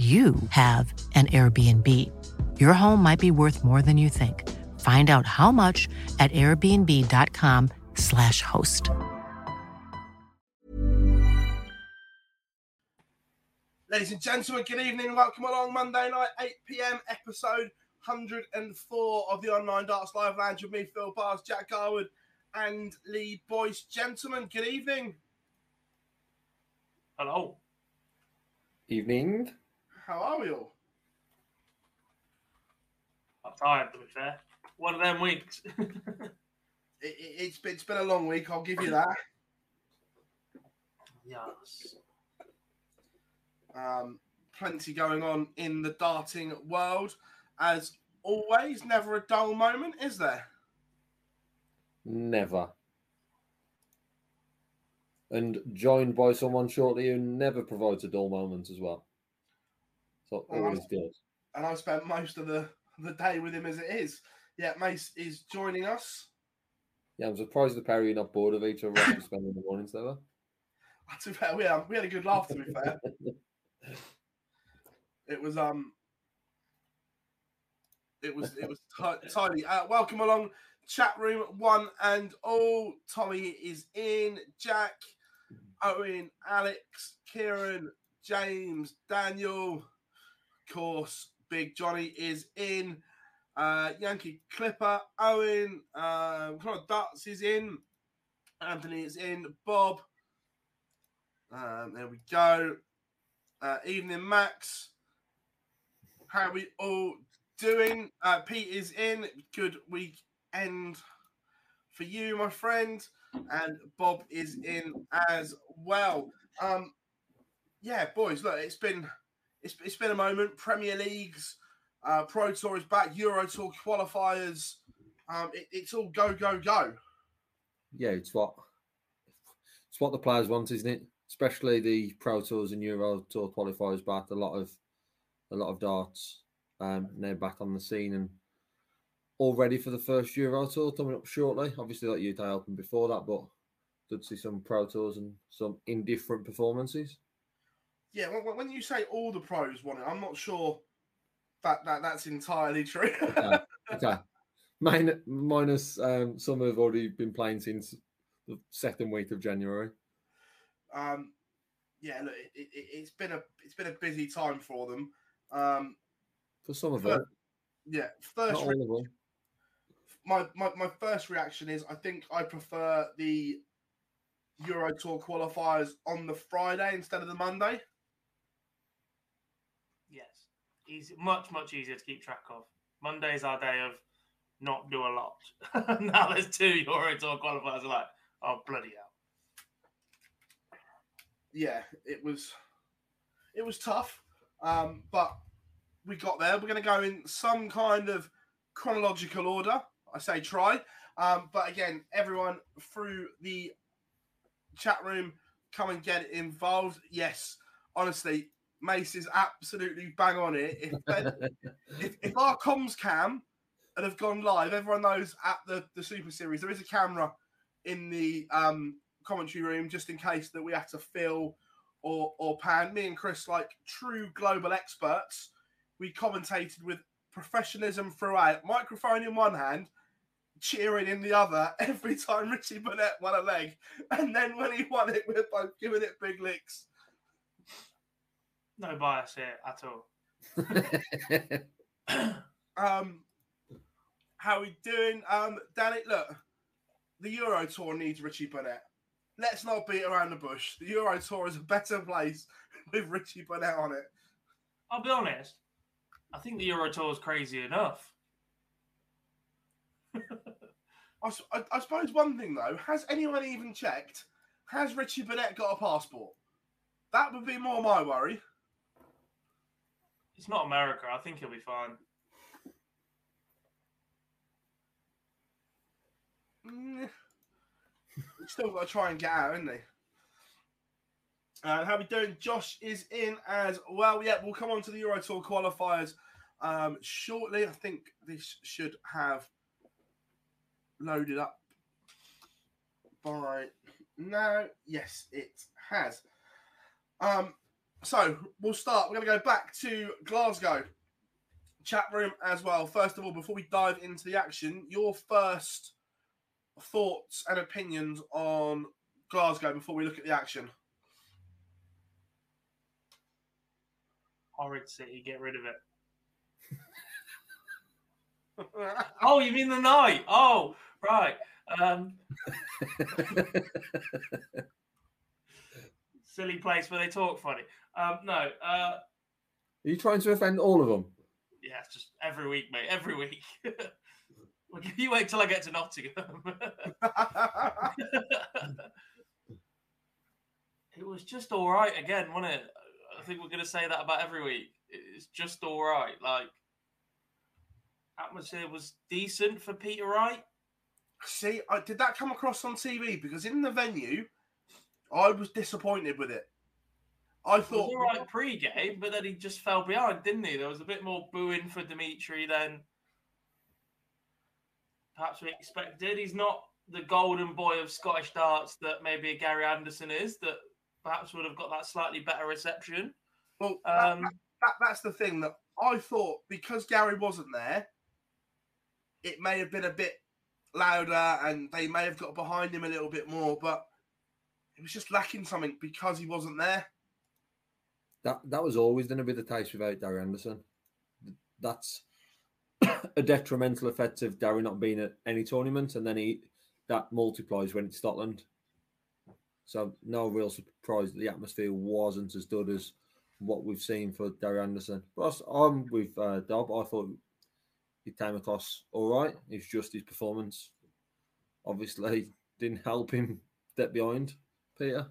you have an Airbnb. Your home might be worth more than you think. Find out how much at airbnb.com/slash host. Ladies and gentlemen, good evening. Welcome along Monday night, 8 p.m. episode 104 of the Online Darts Live Lounge with me, Phil Bars, Jack Garwood, and Lee Boyce. Gentlemen, good evening. Hello. Evening. How are we all? I'm tired, to be fair. One of them weeks. It, it, it's, been, it's been a long week, I'll give you that. yes. Um, plenty going on in the darting world. As always, never a dull moment, is there? Never. And joined by someone shortly who never provides a dull moment as well. So always good. And I spent most of the, the day with him as it is. Yeah, Mace is joining us. Yeah, I'm surprised the pair are not bored of each other after spending the mornings together. To be fair, we had, we had a good laugh, to be fair. It was um, it was it was tidy. Uh, welcome along, chat room one and all. Tommy is in. Jack, Owen, Alex, Kieran, James, Daniel, course, Big Johnny is in. Uh, Yankee Clipper, Owen, um, Conor Dutts is in. Anthony is in. Bob. Um, there we go. Uh, evening, Max. How are we all doing? Uh, Pete is in. Good weekend for you, my friend. And Bob is in as well. Um, yeah, boys, look, it's been it's, it's been a moment. Premier Leagues, uh, Pro Tour is back. Euro Tour qualifiers. Um, it, it's all go go go. Yeah, it's what it's what the players want, isn't it? Especially the Pro Tours and Euro Tour qualifiers back. A lot of a lot of darts um, now back on the scene and all ready for the first Euro Tour coming up shortly. Obviously, like you opened before that, but did see some Pro Tours and some indifferent performances. Yeah, when, when you say all the pros want it, I'm not sure that, that that's entirely true. Okay. okay. Min- minus um, some have already been playing since the second week of January. um, yeah, look, it, it, it's been a it's been a busy time for them. Um, For some of them, yeah, first re- my, my my first reaction is I think I prefer the Euro Tour qualifiers on the Friday instead of the Monday. Easy, much, much easier to keep track of. Monday's our day of not do a lot. now there's two Euro Tour qualifiers. Like, oh, bloody hell. yeah, it was it was tough, um, but we got there. We're going to go in some kind of chronological order. I say try, um, but again, everyone through the chat room, come and get involved. Yes, honestly, Mace is absolutely bang on it. If, if, if our comms cam and have gone live, everyone knows at the, the Super Series there is a camera in the um, commentary room just in case that we have to fill or or pan. Me and Chris, like true global experts, we commentated with professionalism throughout. Microphone in one hand, cheering in the other every time Richie Burnett won a leg, and then when he won it, we're both giving it big licks. No bias here at all. um, how are we doing? Um, Danny, look, the Euro Tour needs Richie Burnett. Let's not beat around the bush. The Euro Tour is a better place with Richie Burnett on it. I'll be honest. I think the Euro Tour is crazy enough. I, I, I suppose one thing though, has anyone even checked? Has Richie Burnett got a passport? That would be more my worry. It's not America. I think he'll be fine. Mm. Still got to try and get out, isn't he? Uh, how we doing? Josh is in as well. Yeah, we'll come on to the Euro Tour qualifiers um, shortly. I think this should have loaded up by now. Yes, it has. Um, so we'll start. We're going to go back to Glasgow chat room as well. First of all, before we dive into the action, your first thoughts and opinions on Glasgow before we look at the action. Horrid city, get rid of it. oh, you mean the night? Oh, right. Um, silly place where they talk funny. Um, no. Uh, Are you trying to offend all of them? Yeah, it's just every week, mate. Every week. Well, you wait till I get to Nottingham. it was just all right again, wasn't it? I think we're going to say that about every week. It's just all right. Like atmosphere was decent for Peter Wright. See, I, did that come across on TV? Because in the venue, I was disappointed with it. I thought it was all right pre-game, but then he just fell behind, didn't he? There was a bit more booing for Dimitri than perhaps we expected. He's not the golden boy of Scottish darts that maybe Gary Anderson is, that perhaps would have got that slightly better reception. Well, um, that, that, that's the thing that I thought because Gary wasn't there, it may have been a bit louder and they may have got behind him a little bit more, but it was just lacking something because he wasn't there. That that was always going to be the case without Gary Anderson. That's a detrimental effect of Gary not being at any tournament, and then he that multiplies when it's Scotland. So no real surprise that the atmosphere wasn't as good as what we've seen for Gary Anderson. But I'm with uh, Dob. I thought he came across all right. It's just his performance obviously didn't help him step behind Peter.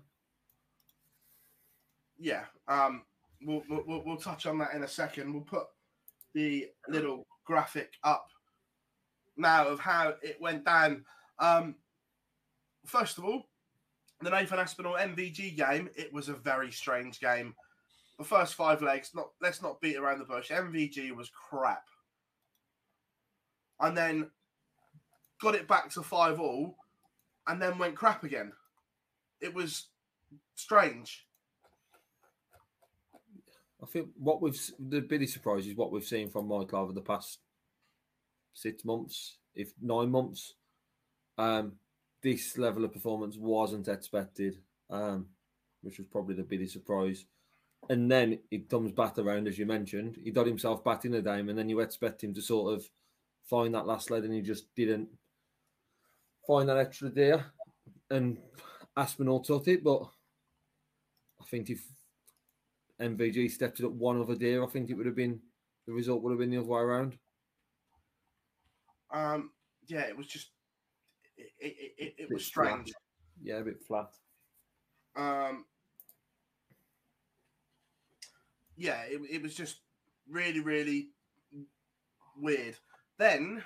Yeah, um, we'll, we'll we'll touch on that in a second. We'll put the little graphic up now of how it went down. Um, first of all, the Nathan Aspinall MVG game, it was a very strange game. The first five legs, not let's not beat around the bush. MVG was crap. And then got it back to five all and then went crap again. It was strange. I think what we've the biggest surprise is what we've seen from Michael over the past six months, if nine months. Um, this level of performance wasn't expected, um, which was probably the biggest surprise. And then it comes back around, as you mentioned. He got himself back in the game, and then you expect him to sort of find that last lead, and he just didn't find that extra deer. And Aspinall took it, but I think if MVG stepped it up one other deer, I think it would have been the result would have been the other way around. Um, yeah, it was just it, it, it, it was strange. Flat. Yeah, a bit flat. Um, yeah, it, it was just really, really weird. Then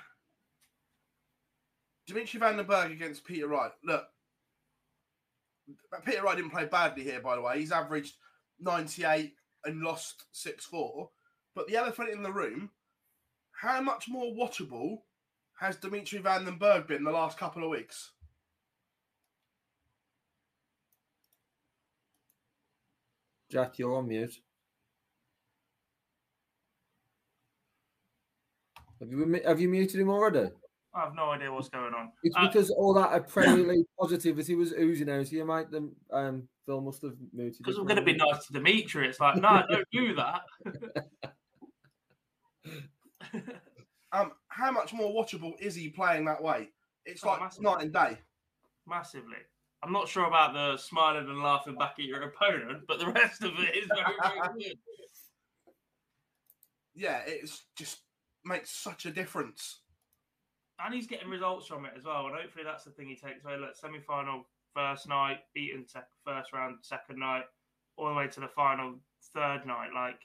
Dimitri Van den Bergh against Peter Wright. Look, Peter Wright didn't play badly here, by the way. He's averaged 98 and lost 6 4. But the elephant in the room, how much more watchable has Dimitri Van den Bergh been the last couple of weeks? Jack, you're on mute. Have you have you muted him already? I have no idea what's going on. It's Uh, because all that Premier League positivity was oozing out here, mate. Then um, Phil must have muted. because I'm going to be nice to Dimitri. It's like, no, don't do that. Um, how much more watchable is he playing that way? It's Oh, like massive. night and day. Massively. I'm not sure about the smiling and laughing back at your opponent, but the rest of it is very, very good. Yeah, it's just makes such a difference. And he's getting results from it as well. And hopefully that's the thing he takes away. Look, semi final first night, beaten sec- first round, second night, all the way to the final third night. Like,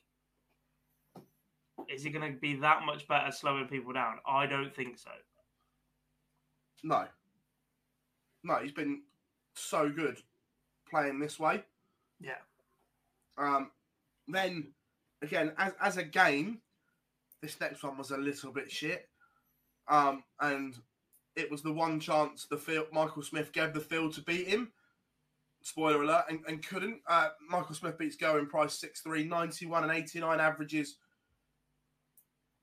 is he going to be that much better slowing people down? I don't think so. No. No, he's been so good playing this way. Yeah. Um, then again, as as a game, this next one was a little bit shit. Um, and it was the one chance the field Michael Smith gave the field to beat him. Spoiler alert, and, and couldn't. Uh, Michael Smith beats Gerwyn Price 6'3, 91 and 89 averages,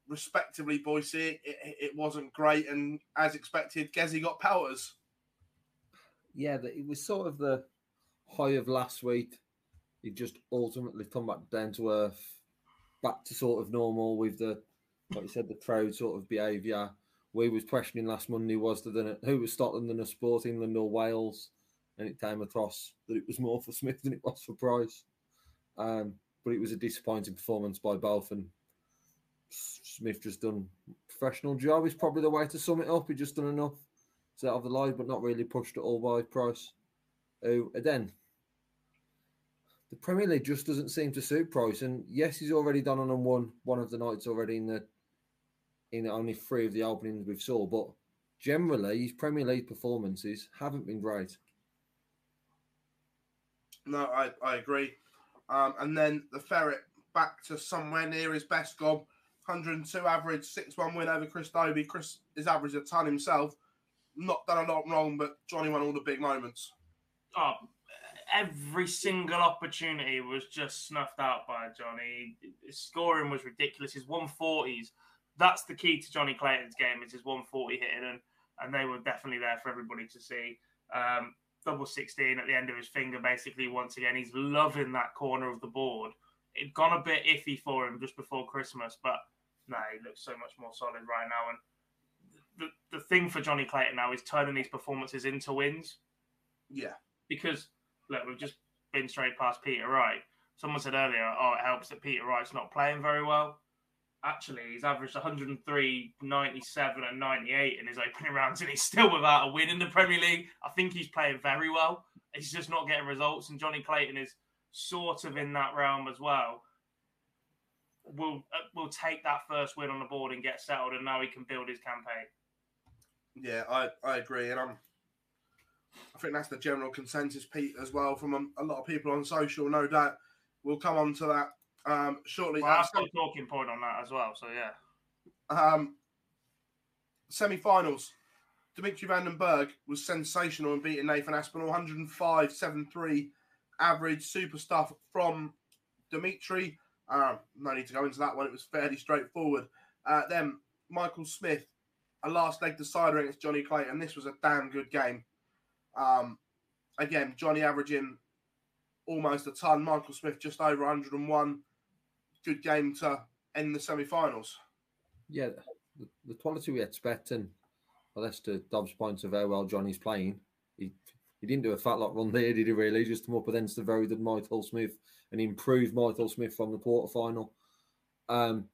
respectively, Boise. It, it, wasn't great, and as expected, Gezi got powers. yeah, it was sort of the high of last week. He just ultimately come back down to earth, back to sort of normal with the, like you said, the crowd sort of behaviour. We was questioning last Monday was than who was Scotland than a sport England or Wales, and it came across that it was more for Smith than it was for Price. Um, but it was a disappointing performance by both, and Smith just done professional job. Is probably the way to sum it up. He just done enough set of the live, but not really pushed at all by Price. Who again, the Premier League just doesn't seem to suit Price. And yes, he's already done on and won one of the nights already in the in only three of the openings we've saw, but generally his Premier League performances haven't been great. No, I, I agree. Um, and then the ferret back to somewhere near his best gob. 102 average, 6 1 win over Chris Dobey. Chris is average a ton himself. Not done a lot wrong, but Johnny won all the big moments. Oh, every single opportunity was just snuffed out by Johnny. His scoring was ridiculous. His 140s. That's the key to Johnny Clayton's game. Is his 140 hitting, and and they were definitely there for everybody to see. Um, double 16 at the end of his finger, basically. Once again, he's loving that corner of the board. It'd gone a bit iffy for him just before Christmas, but no, he looks so much more solid right now. And the, the thing for Johnny Clayton now is turning these performances into wins Yeah. because look, we've just been straight past Peter Wright. Someone said earlier, oh, it helps that Peter Wright's not playing very well. Actually, he's averaged 103, 97, and 98 in his opening rounds, and he's still without a win in the Premier League. I think he's playing very well. He's just not getting results, and Johnny Clayton is sort of in that realm as well. Will uh, will take that first win on the board and get settled, and now he can build his campaign. Yeah, I, I agree. And I'm, I think that's the general consensus, Pete, as well, from a, a lot of people on social, no doubt. We'll come on to that um, shortly. Well, I've got a talking point on that as well. So yeah, Um, semi-finals. Dimitri Van den Bergh was sensational in beating Nathan Aspinall, 105 7-3 average super stuff from Dimitri. Um, no need to go into that one. It was fairly straightforward. Uh, then Michael Smith, a last leg decider against Johnny Clayton. This was a damn good game. Um, again, Johnny averaging almost a ton. Michael Smith just over 101. Good game to end the semi-finals. Yeah, the, the quality we expect, and well, that's to Dobbs' point of how well Johnny's playing. He he didn't do a fat lot run there, did he? Really, just come up against the very good Michael Smith and improved Michael Smith from the quarter final. Um,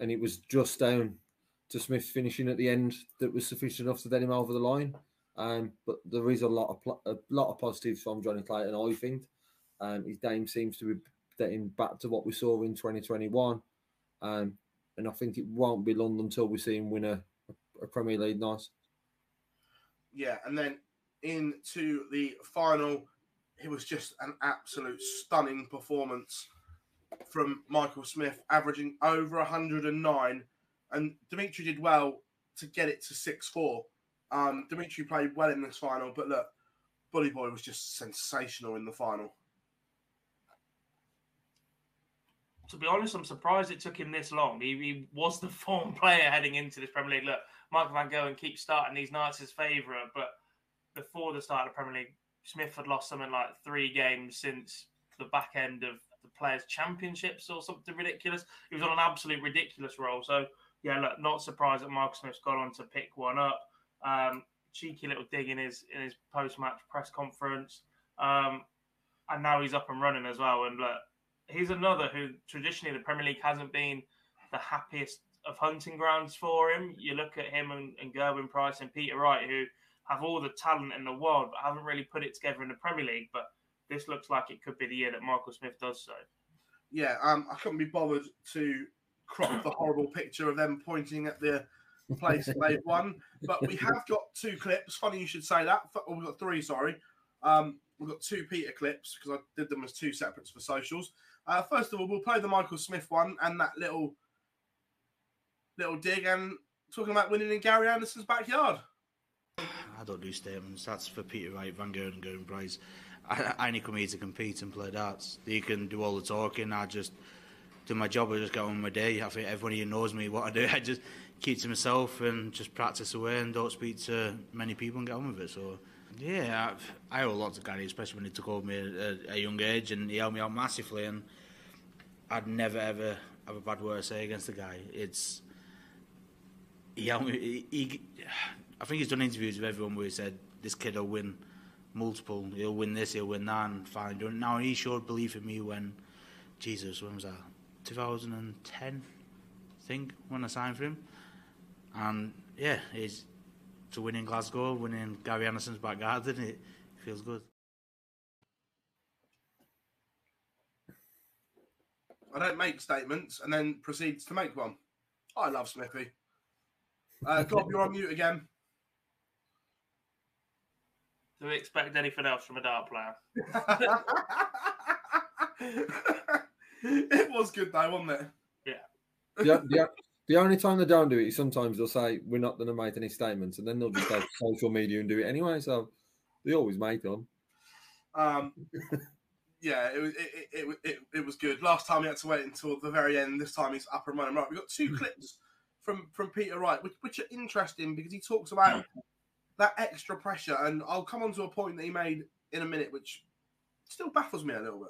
and it was just down to Smith finishing at the end that was sufficient enough to get him over the line. Um, but there is a lot of pl- a lot of positives from Johnny Clayton. I think um, his game seems to be getting back to what we saw in 2021. Um, and I think it won't be long until we see him win a, a Premier League nice. Yeah, and then into the final, it was just an absolute stunning performance from Michael Smith, averaging over 109. And Dimitri did well to get it to 6 4. Um, Dimitri played well in this final, but look, Bully Boy was just sensational in the final. To be honest, I'm surprised it took him this long. He, he was the form player heading into this Premier League. Look, Michael Van Gerwen keeps starting these nights as favourite, but before the start of the Premier League, Smith had lost something like three games since the back end of the Players' Championships or something ridiculous. He was on an absolute ridiculous roll. So, yeah, look, not surprised that Michael Smith's gone on to pick one up. Um, cheeky little dig in his in his post match press conference, um, and now he's up and running as well. And look, he's another who traditionally the Premier League hasn't been the happiest of hunting grounds for him. You look at him and, and Gerwyn Price and Peter Wright, who have all the talent in the world, but haven't really put it together in the Premier League. But this looks like it could be the year that Michael Smith does so. Yeah, um, I couldn't be bothered to crop the horrible picture of them pointing at the place they've won. But we have got two clips. Funny you should say that. Oh, we've got three, sorry. Um, we've got two Peter clips because I did them as two separates for socials. Uh, first of all, we'll play the Michael Smith one and that little little dig and talking about winning in Gary Anderson's backyard. I don't do statements. That's for Peter Wright, Van Gerwen, and Gerwyn Price. I, I only come here to compete and play darts. You can do all the talking. I just do my job. I just get on with my day. I think everyone here knows me. What I do, I just keep to myself and just practice away and don't speak to many people and get on with it. So. Yeah, I, I owe a lot to Gary, especially when he took over me at a, young age and he helped me out massively. And I'd never ever have a bad word to say against the guy. It's he helped me. He, he, I think he's done interviews with everyone where he said this kid will win multiple. He'll win this. He'll win that. And finally done. Now he showed belief in me when Jesus. When was that? 2010, I think, when I signed for him. And yeah, he's to win in Glasgow, winning Gary Anderson's back garden. It feels good. I don't make statements and then proceeds to make one. I love Smithy. Uh, Gob, you're on mute again. Do we expect anything else from a dart player? it was good though, wasn't it? Yeah. the, the, the only time they don't do it is sometimes they'll say we're not going to make any statements, and then they'll just go to social media and do it anyway. So they always make them. Um, yeah, it was it, it, it, it, was good. Last time he had to wait until the very end. This time he's up and running. Right, we've got two clips from from Peter Wright, which, which are interesting because he talks about that extra pressure, and I'll come on to a point that he made in a minute, which still baffles me a little bit.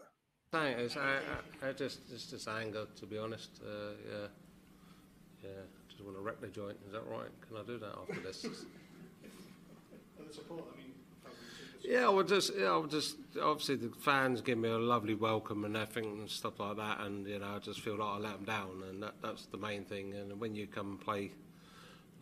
Thanks. I, I, I just it's just anger, to be honest. Uh, yeah, yeah. Just want to wreck the joint. Is that right? Can I do that after this? and the support. I mean. Yeah, I would just, yeah, I would just. Obviously, the fans give me a lovely welcome and everything and stuff like that, and you know, I just feel like I let them down, and that, that's the main thing. And when you come and play,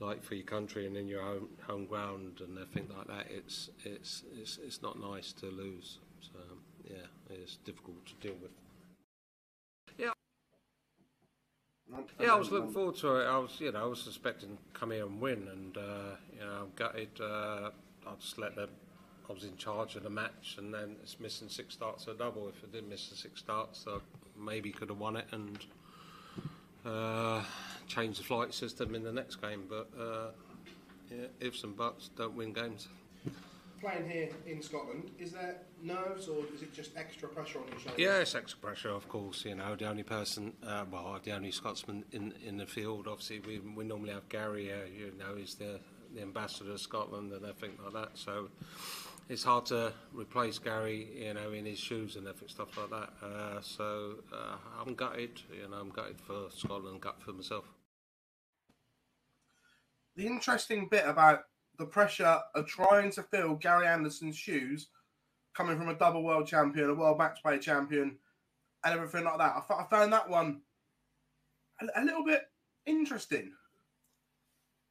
like for your country and in your home home ground and everything like that, it's it's it's it's not nice to lose. So yeah, it's difficult to deal with. Yeah. Yeah, I was looking forward to it. I was, you know, I was suspecting come here and win, and uh, you know, I'm gutted. Uh, I just let them I was in charge of the match, and then it's missing six starts a double. If I didn't miss the six starts, I maybe could have won it and uh, changed the flight system in the next game. But uh, yeah, ifs and buts don't win games. Playing here in Scotland, is there nerves or is it just extra pressure on your shoulders? Yeah, it's extra pressure, of course. You know, the only person, uh, well, the only Scotsman in in the field. Obviously, we we normally have Gary. Uh, you know, he's the the ambassador of Scotland and everything like that. So it's hard to replace Gary, you know, in his shoes and everything stuff like that. Uh, so uh, I'm gutted, you know, I'm gutted for Scotland, gutted for myself. The interesting bit about the pressure of trying to fill Gary Anderson's shoes, coming from a double world champion, a world match play champion, and everything like that. I, found that one a, a little bit interesting.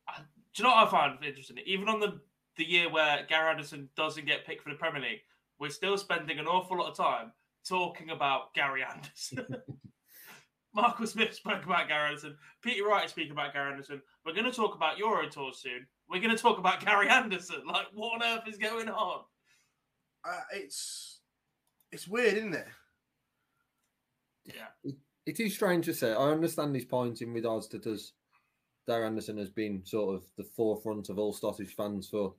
Uh, do you know what I found interesting? Even on the the year where Gary Anderson doesn't get picked for the Premier League, we're still spending an awful lot of time talking about Gary Anderson. Michael Smith spoke about Gary Anderson. Peter Wright speaking about Gary Anderson. We're going to talk about Euro Tour soon. We're going to talk about Gary Anderson. Like, what on earth is going on? Uh, it's it's weird, isn't it? Yeah. It, it is strange to say. I understand his point in regards to does Darren Anderson has been sort of the forefront of all Scottish fans for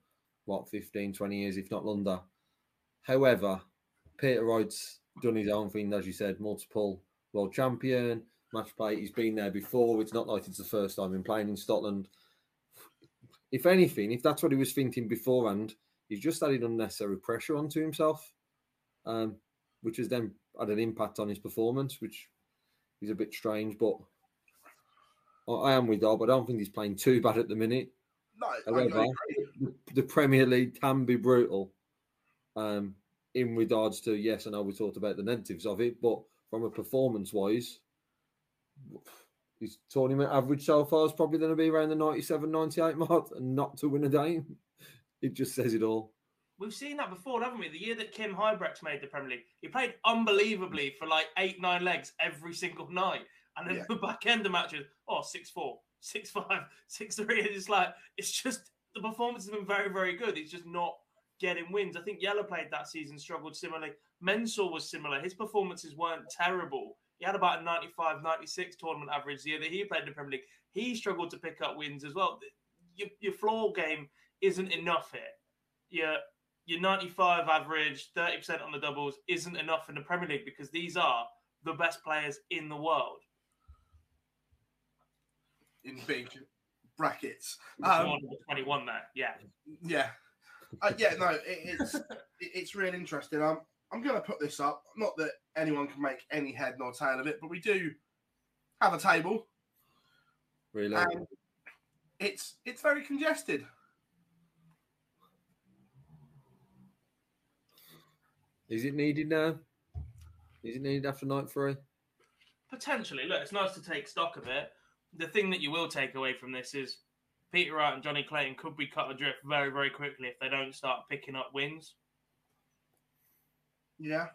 what 15, 20 years, if not longer. However, Peter Wright's done his own thing, as you said, multiple world champion, match play. He's been there before. It's not like it's the first time in playing in Scotland. If anything, if that's what he was thinking beforehand, he's just added unnecessary pressure onto himself, um, which has then had an impact on his performance, which is a bit strange. But I am with Dob. I don't think he's playing too bad at the minute. No, However, the, the Premier League can be brutal um, in regards to, yes, I know we talked about the negatives of it, but from a performance wise, his tournament average so far is probably going to be around the 97 98 mark and not to win a game. It just says it all. We've seen that before, haven't we? The year that Kim Huybrechts made the Premier League, he played unbelievably for like eight, nine legs every single night. And then Yeah. the back end of matches, oh, 6 4, 6 5, 6 3. It's like, it's just the performance has been very, very good. It's just not getting wins. I think Jelle played that season, struggled similarly. Mensur was similar. His performances weren't terrible. He had about a 95, 96 tournament average the year that he played in the Premier League. He struggled to pick up wins as well. Your, your floor game isn't enough here. Your, your 95 average, 30% on the doubles isn't enough in the Premier League because these are the best players in the world. in big brackets. Um, Um, number 21 there, yeah. yeah, uh, yeah. No, it, it's it, it's really interesting. I'm I'm going to put this up. Not that anyone can make any head nor tail of it, but we do have a table, Really. and it's it's very congested. Is it needed now? Is it needed after night three? Potentially, look, it's nice to take stock of it. The thing that you will take away from this is Peter Wright and Johnny Clayton could be cut adrift very, very quickly if they don't start picking up wins. Yeah,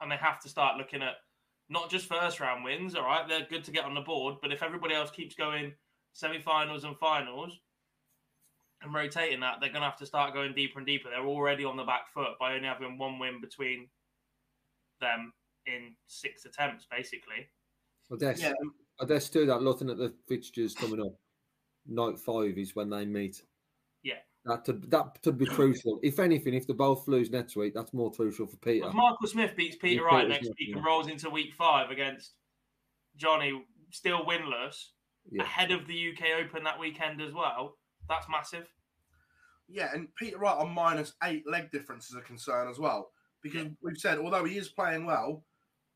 and they have to start looking at not just first round wins. All right, they're good to get on the board, but if everybody else keeps going semi-finals and finals and rotating that, they're going to have to start going deeper and deeper. They're already on the back foot by only having one win between them in six attempts, basically. I guess, Yeah. I guess too that looking at the fixtures coming up, night five is when they meet. Yeah. That to, that could be crucial. If anything, if they both lose next week, that's more crucial for Peter. If Michael Smith beats Peter Yeah, Wright Peter next Smith, week yeah. and rolls into week five against Johnny, still winless, Yeah. ahead of the UK Open that weekend as well, that's massive. yeah, and Peter Wright on minus eight leg difference is a concern as well because we've said although he is playing well,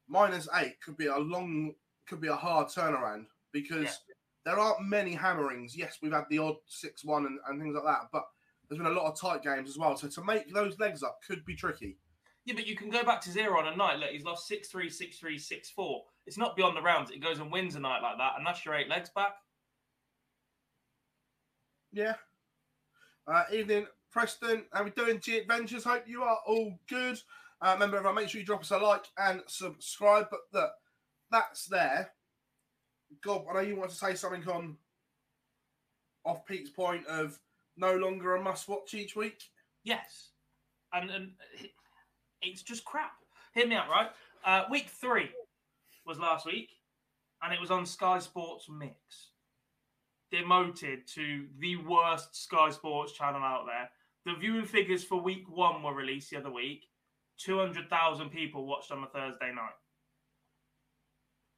minus eight could be a long, could be a hard turnaround because there aren't many hammerings. Yes, we've had the odd six one and, and things like that, but there's been a lot of tight games as well. So to make those legs up could be tricky. Yeah, but you can go back to zero on a night. Look, he's lost 6 3, 6 3, 6 4. It's not beyond the rounds. It goes and wins a night like that, and that's your eight legs back. Yeah. Uh, evening, Preston. How we doing, G Adventures? Hope you are all good. Uh, remember, everyone, make sure you drop us a like and subscribe. But look, that's there. Gob, I know you want to say something on off Pete's point of no longer a must watch each week. Yes. And, and it's just crap. Hear me out, right? Uh, week three was last week, and it was on Sky Sports Mix. Demoted to the worst Sky Sports channel out there. The viewing figures for week one were released the other week. 200,000 people watched on a Thursday night.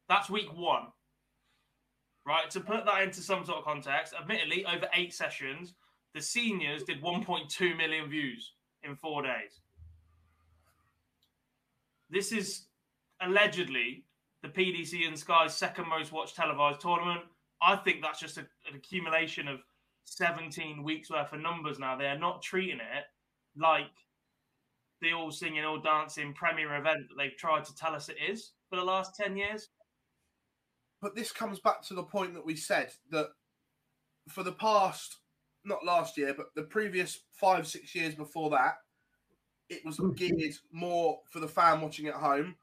That's week one. Right? To put that into some sort of context, admittedly, over eight sessions, the seniors did 1.2 million views in four days. This is allegedly the PDC and Sky's second most watched televised tournament. I think that's just a, an accumulation of 17 weeks worth of numbers now. They are not treating it like the all singing, all dancing premier event that they've tried to tell us it is for the last 10 years. But this comes back to the point that we said that for the past, not last year, but the previous five, six years before that, it was oh, geared more for the fan watching at home,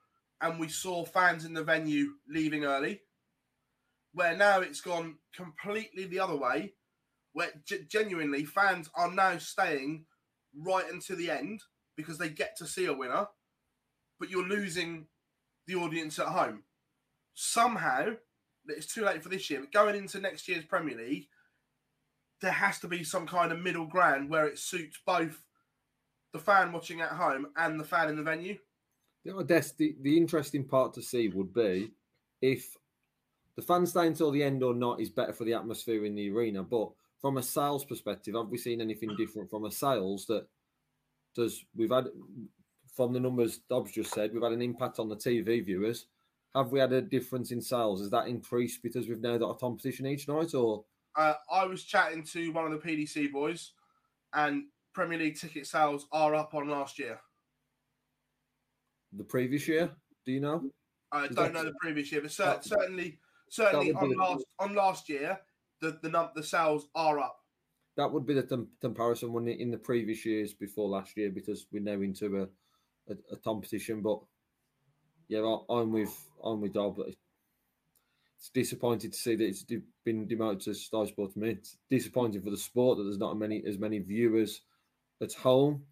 and we saw fans in the venue leaving early. Where now it's gone completely the other way, where g- genuinely fans are now staying right until the end because they get to see a winner, but you're losing the audience at home. Somehow, it's too late for this year, but going into next year's Premier League, there has to be some kind of middle ground where it suits both the fan watching at home and the fan in the venue. I guess the, the interesting part to see would be if the fans stay until the end or not is better for the atmosphere in the arena. But from a sales perspective, have we seen anything different from a sales that does we've had from the numbers Dobbs just said, we've had an impact on the TV viewers. Have we had a difference in sales? Has that increased because we've now got a competition each night or uh, I was chatting to one of the PDC boys, and Premier League ticket sales are up on last year. The previous year? Do you know? I Is don't know the previous year, but cer- that, certainly, certainly on last on last year, the the num- the sales are up. That would be the th- comparison when in the previous years before last year, because we're now into a a, a competition. But yeah, I'm with I'm with Dob. It's disappointing to see that it's been demoted to Sky Sports. Me, it's disappointing for the sport that there's not many as many viewers at home.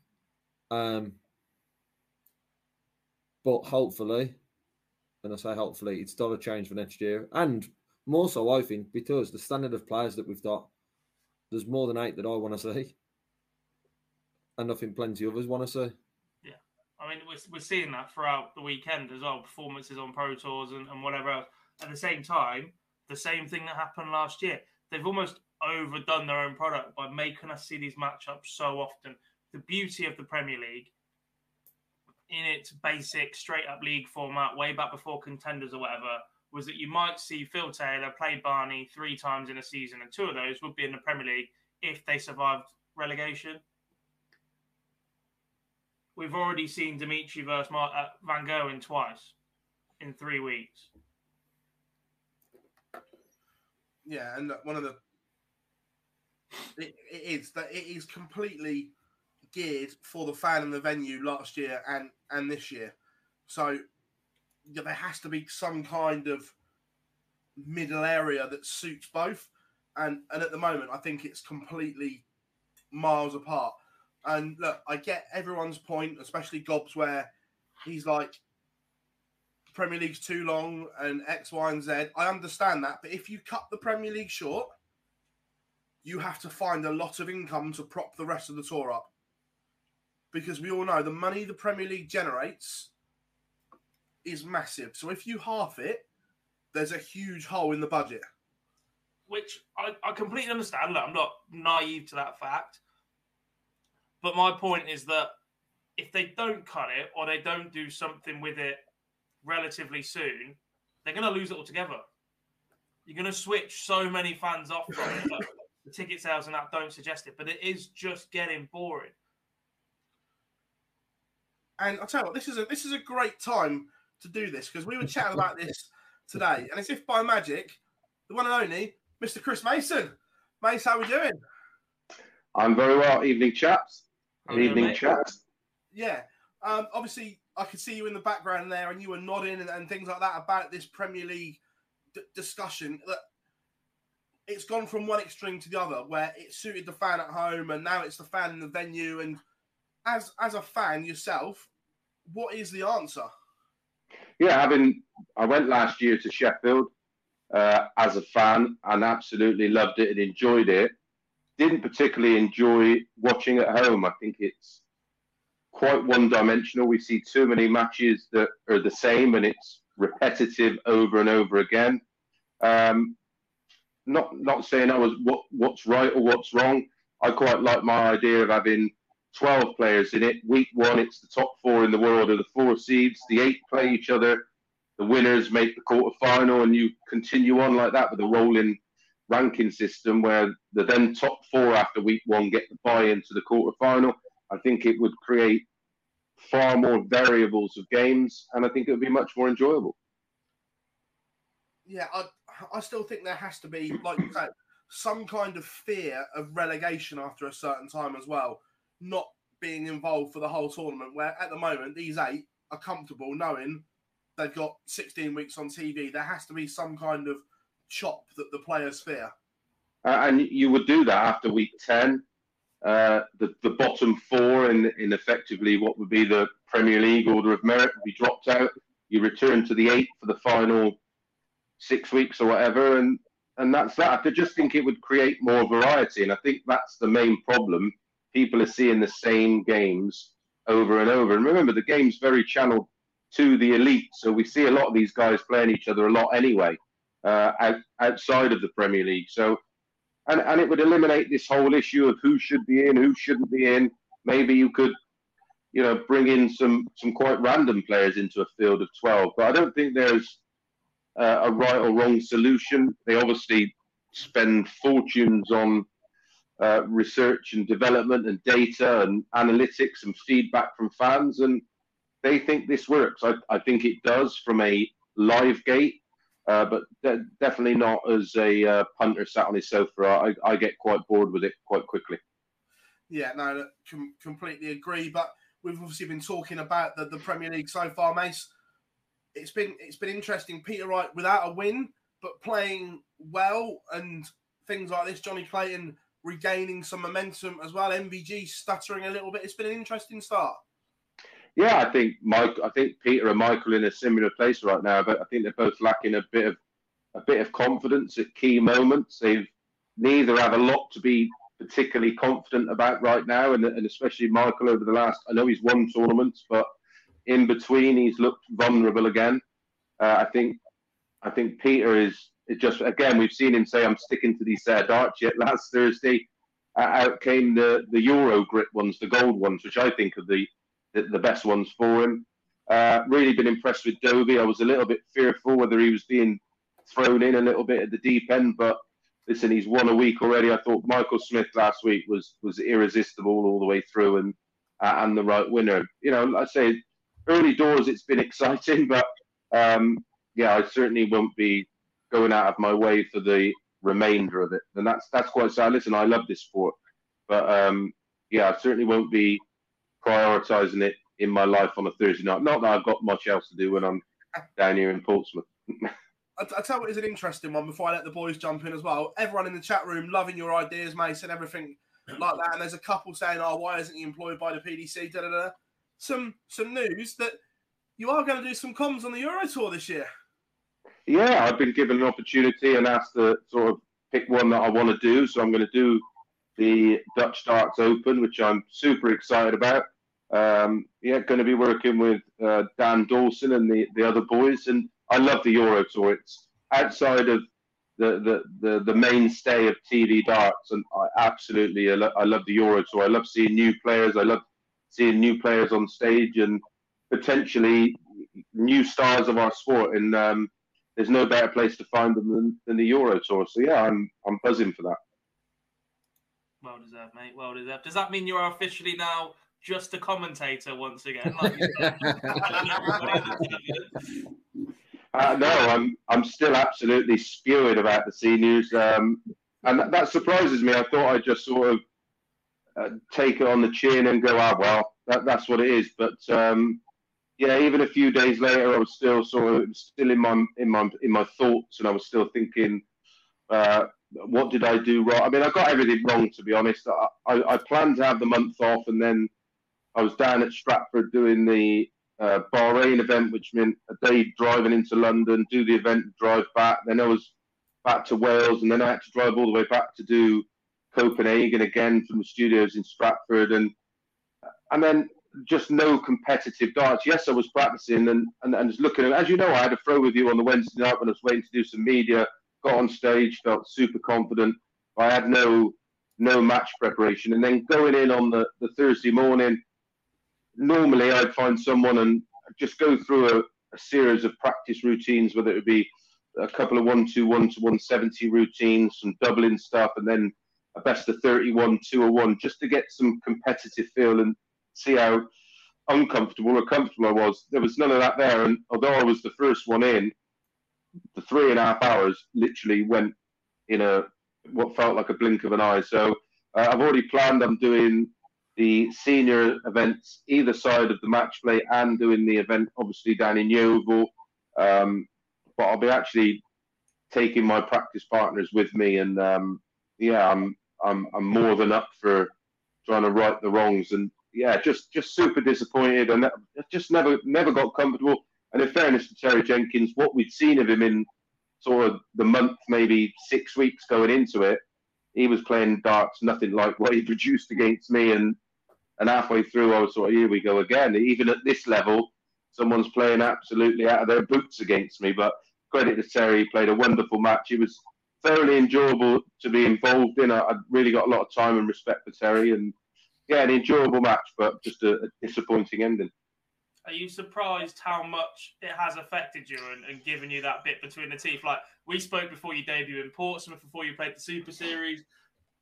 Um, but hopefully, and I say hopefully, it's a change for next year. And more so, I think, because the standard of players that we've got, there's more than eight that I want to see. And I think plenty others want to see. I mean, we're, we're seeing that throughout the weekend as well performances on Pro Tours and, and whatever else. At the same time, the same thing that happened last year. They've almost overdone their own product by making us see these matchups so often. The beauty of the Premier League in its basic straight up league format, way back before contenders or whatever, was that you might see Phil Taylor play Barney three times in a season, and two of those would be in the Premier League if they survived relegation. We've already seen Dimitri versus Mar- uh, Van twice in three weeks. Yeah, and one of the it, it is that it is completely geared for the fan and the venue last year and and this year. So yeah, there has to be some kind of middle area that suits both. And and at the moment, I think it's completely miles apart. And look, I get everyone's point, especially Gobbs, where he's like, Premier League's too long and X, Y, and Z. I understand that, but if you cut the Premier League short, you have to find a lot of income to prop the rest of the tour up because we all know the money the Premier League generates is massive. So if you half it, there's a huge hole in the budget. Which I, I completely understand. Look, I'm not naive to that fact. But my point is that if they don't cut it or they don't do something with it relatively soon, they're going to lose it altogether. You're going to switch so many fans off from it. the ticket sales and that don't suggest it, but it is just getting boring. And I'll tell you what, this is a this is a great time to do this because we were chatting about this today, and as if by magic, the one and only Mr. Chris Mason. Mace, how are we doing? I'm very well. Evening, chaps. How Evening, chaps. Yeah. Um, obviously, I could see you in the background there, and you were nodding and, and things like that about this Premier League d- discussion. That it's gone from one extreme to the other, where it suited the fan at home, and now it's the fan in the venue, and as as a fan yourself, what is the answer? Yeah, having I went last year to Sheffield uh, as a fan and absolutely loved it and enjoyed it. Didn't particularly enjoy watching at home. I think it's quite one dimensional. We see too many matches that are the same and it's repetitive over and over again. Um, not not saying I was what what's right or what's wrong. I quite like my idea of having 12 players in it. Week one, it's the top four in the world or the four seeds. The eight play each other. The winners make the quarter final, and you continue on like that with a rolling ranking system where the then top four after week one get the buy into the quarter final. I think it would create far more variables of games, and I think it would be much more enjoyable. Yeah, I, I still think there has to be, like you said, some kind of fear of relegation after a certain time as well not being involved for the whole tournament. Where at the moment these eight are comfortable knowing they've got 16 weeks on TV. There has to be some kind of chop that the players fear. Uh, and you would do that after week 10. Uh, the, the bottom four in, in effectively what would be the, Premier League order of merit will be dropped out. You return to the eight for the final six weeks or whatever, and and that's that. I just think it would create more variety, and I think that's the main problem. People are seeing the same games over and over, and remember the game's very channeled to the elite, so we see a lot of these guys playing each other a lot anyway, uh, out, outside of the Premier League. So, and and it would eliminate this whole issue of who should be in, who shouldn't be in. Maybe you could you know, bring in some some quite random players into a field of 12. But I don't think there's uh, a right or wrong solution. They obviously spend fortunes on uh, research and development and data and analytics and feedback from fans, and they think this works. I, I think it does from a live gate, uh, but de- definitely not as a uh, punter sat on his sofa. I, I get quite bored with it quite quickly. Yeah, no, com- completely agree. But we've obviously been talking about the, the Premier League so far, Mace. It's been it's been interesting. Peter Wright without a win, but playing well and things like this. Johnny Clayton regaining some momentum as well. MVG stuttering a little bit. It's been an interesting start. Yeah, I think Mike. I think Peter and Michael in a similar place right now, but I think they're both lacking a bit of a bit of confidence at key moments. They've neither have a lot to be particularly confident about right now, and, and especially Michael over the last. I know he's won tournaments, but in between he's looked vulnerable again. Uh, I think I think Peter is just again we've seen him say I'm sticking to these uh, darts yet. Last Thursday, uh, out came the the Euro grip ones, the gold ones, which I think are the the, best ones for him. Uh, really been impressed with Dobey. I was a little bit fearful whether he was being thrown in a little bit at the deep end, but listen, he's won a week already. I thought Michael Smith last week was was irresistible all the way through and uh, and the right winner. You know, I say early doors, it's been exciting, but um, yeah, I certainly won't be going out of my way for the remainder of it, and that's that's quite sad. Listen, I love this sport, but um, yeah, I certainly won't be prioritising it in my life on a Thursday night. Not that I've got much else to do when I'm down here in Portsmouth. I, I tell you what is an interesting one before I let the boys jump in as well. Everyone in the chat room loving your ideas, Mace, and everything like that. And there's a couple saying, "Oh, why isn't he employed by the PDC?" Da, da, da. Some some news that you are going to do some comms on the Euro Tour this year. Yeah, I've been given an opportunity and asked to sort of pick one that I want to do. So I'm going to do the Dutch Darts Open, which I'm super excited about. Um, yeah, going to be working with uh, Dan Dawson and the, the other boys, and I love the Euro Tour. It's outside of the, the, the, the mainstay of TV darts, and I absolutely I, lo- I love the Euro Tour. I love seeing new players. I love seeing new players on stage and potentially new stars of our sport. And um, there's no better place to find them than, than the Euro Tour. So yeah, I'm I'm buzzing for that. Well deserved, mate. Well deserved. Does that mean you're officially now just a commentator once again? Like Uh, no, I'm I'm still absolutely spewing about the seniors, um, and that, that, surprises me. I thought I'd just sort of uh, take it on the chin and go, ah, well, that, that's what it is. But um, yeah, even a few days later, I was still sort of still in my in my in my thoughts, and I was still thinking, uh, what did I do wrong? I mean, I got everything wrong to be honest. I, I, I planned to have the month off, and then I was down at Stratford doing the uh, Bahrain event, which meant a day driving into London, do the event, drive back. Then I was back to Wales, and then I had to drive all the way back to do Copenhagen again from the studios in Stratford, and and then just no competitive darts. Yes, I was practicing and, and, and just looking. As you know, I had a throw with you on the Wednesday night when I was waiting to do some media. Got on stage, felt super confident. I had no no match preparation, and then going in on the, the Thursday morning normally I'd find someone and just go through a, a series of practice routines, whether it would be a couple of one two one to one seventy routines, some doubling stuff, and then a best of thirty one two or one, just to get some competitive feel and see how uncomfortable or comfortable I was. There was none of that there, and although I was the first one in, the three and a half hours literally went in a what felt like a blink of an eye. So uh, I've already planned. I'm doing the senior events either side of the match play and doing the event obviously down in Yeovil. Um, but I'll be actually taking my practice partners with me, and um, yeah, I'm I'm I'm more than up for trying to right the wrongs. And yeah, just just super disappointed, and just never never got comfortable. And in fairness to Terry Jenkins, what we'd seen of him in sort of the month, maybe six weeks going into it, he was playing darts nothing like what he produced against me. And and halfway through, I was sort of, here we go again. Even at this level, someone's playing absolutely out of their boots against me. But credit to Terry, he played a wonderful match. It was thoroughly enjoyable to be involved in. I, I really got a lot of time and respect for Terry, and yeah, an enjoyable match, but just a, a disappointing ending. Are you surprised how much it has affected you and, and, given you that bit between the teeth? Like we spoke before you debut in Portsmouth, before you played the Super Series.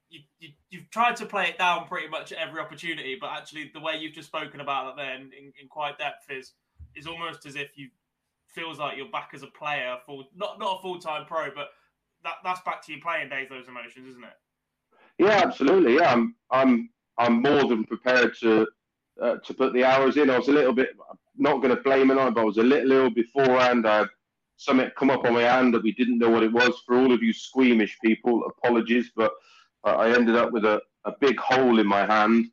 You, you, you've tried to play it down pretty much every opportunity, but actually the way you've just spoken about it then in, in quite depth is is almost as if you feels like you're back as a player, full not not a full time pro, but that that's back to you playing days. Those emotions, isn't it? Yeah, absolutely. Yeah, I'm I'm I'm more than prepared to uh, to put the hours in. I was a little bit not going to blame it on, but I was a little ill beforehand. I had something come up on my hand that we didn't know what it was. For all of you squeamish people, apologies, but I ended up with a, a big hole in my hand.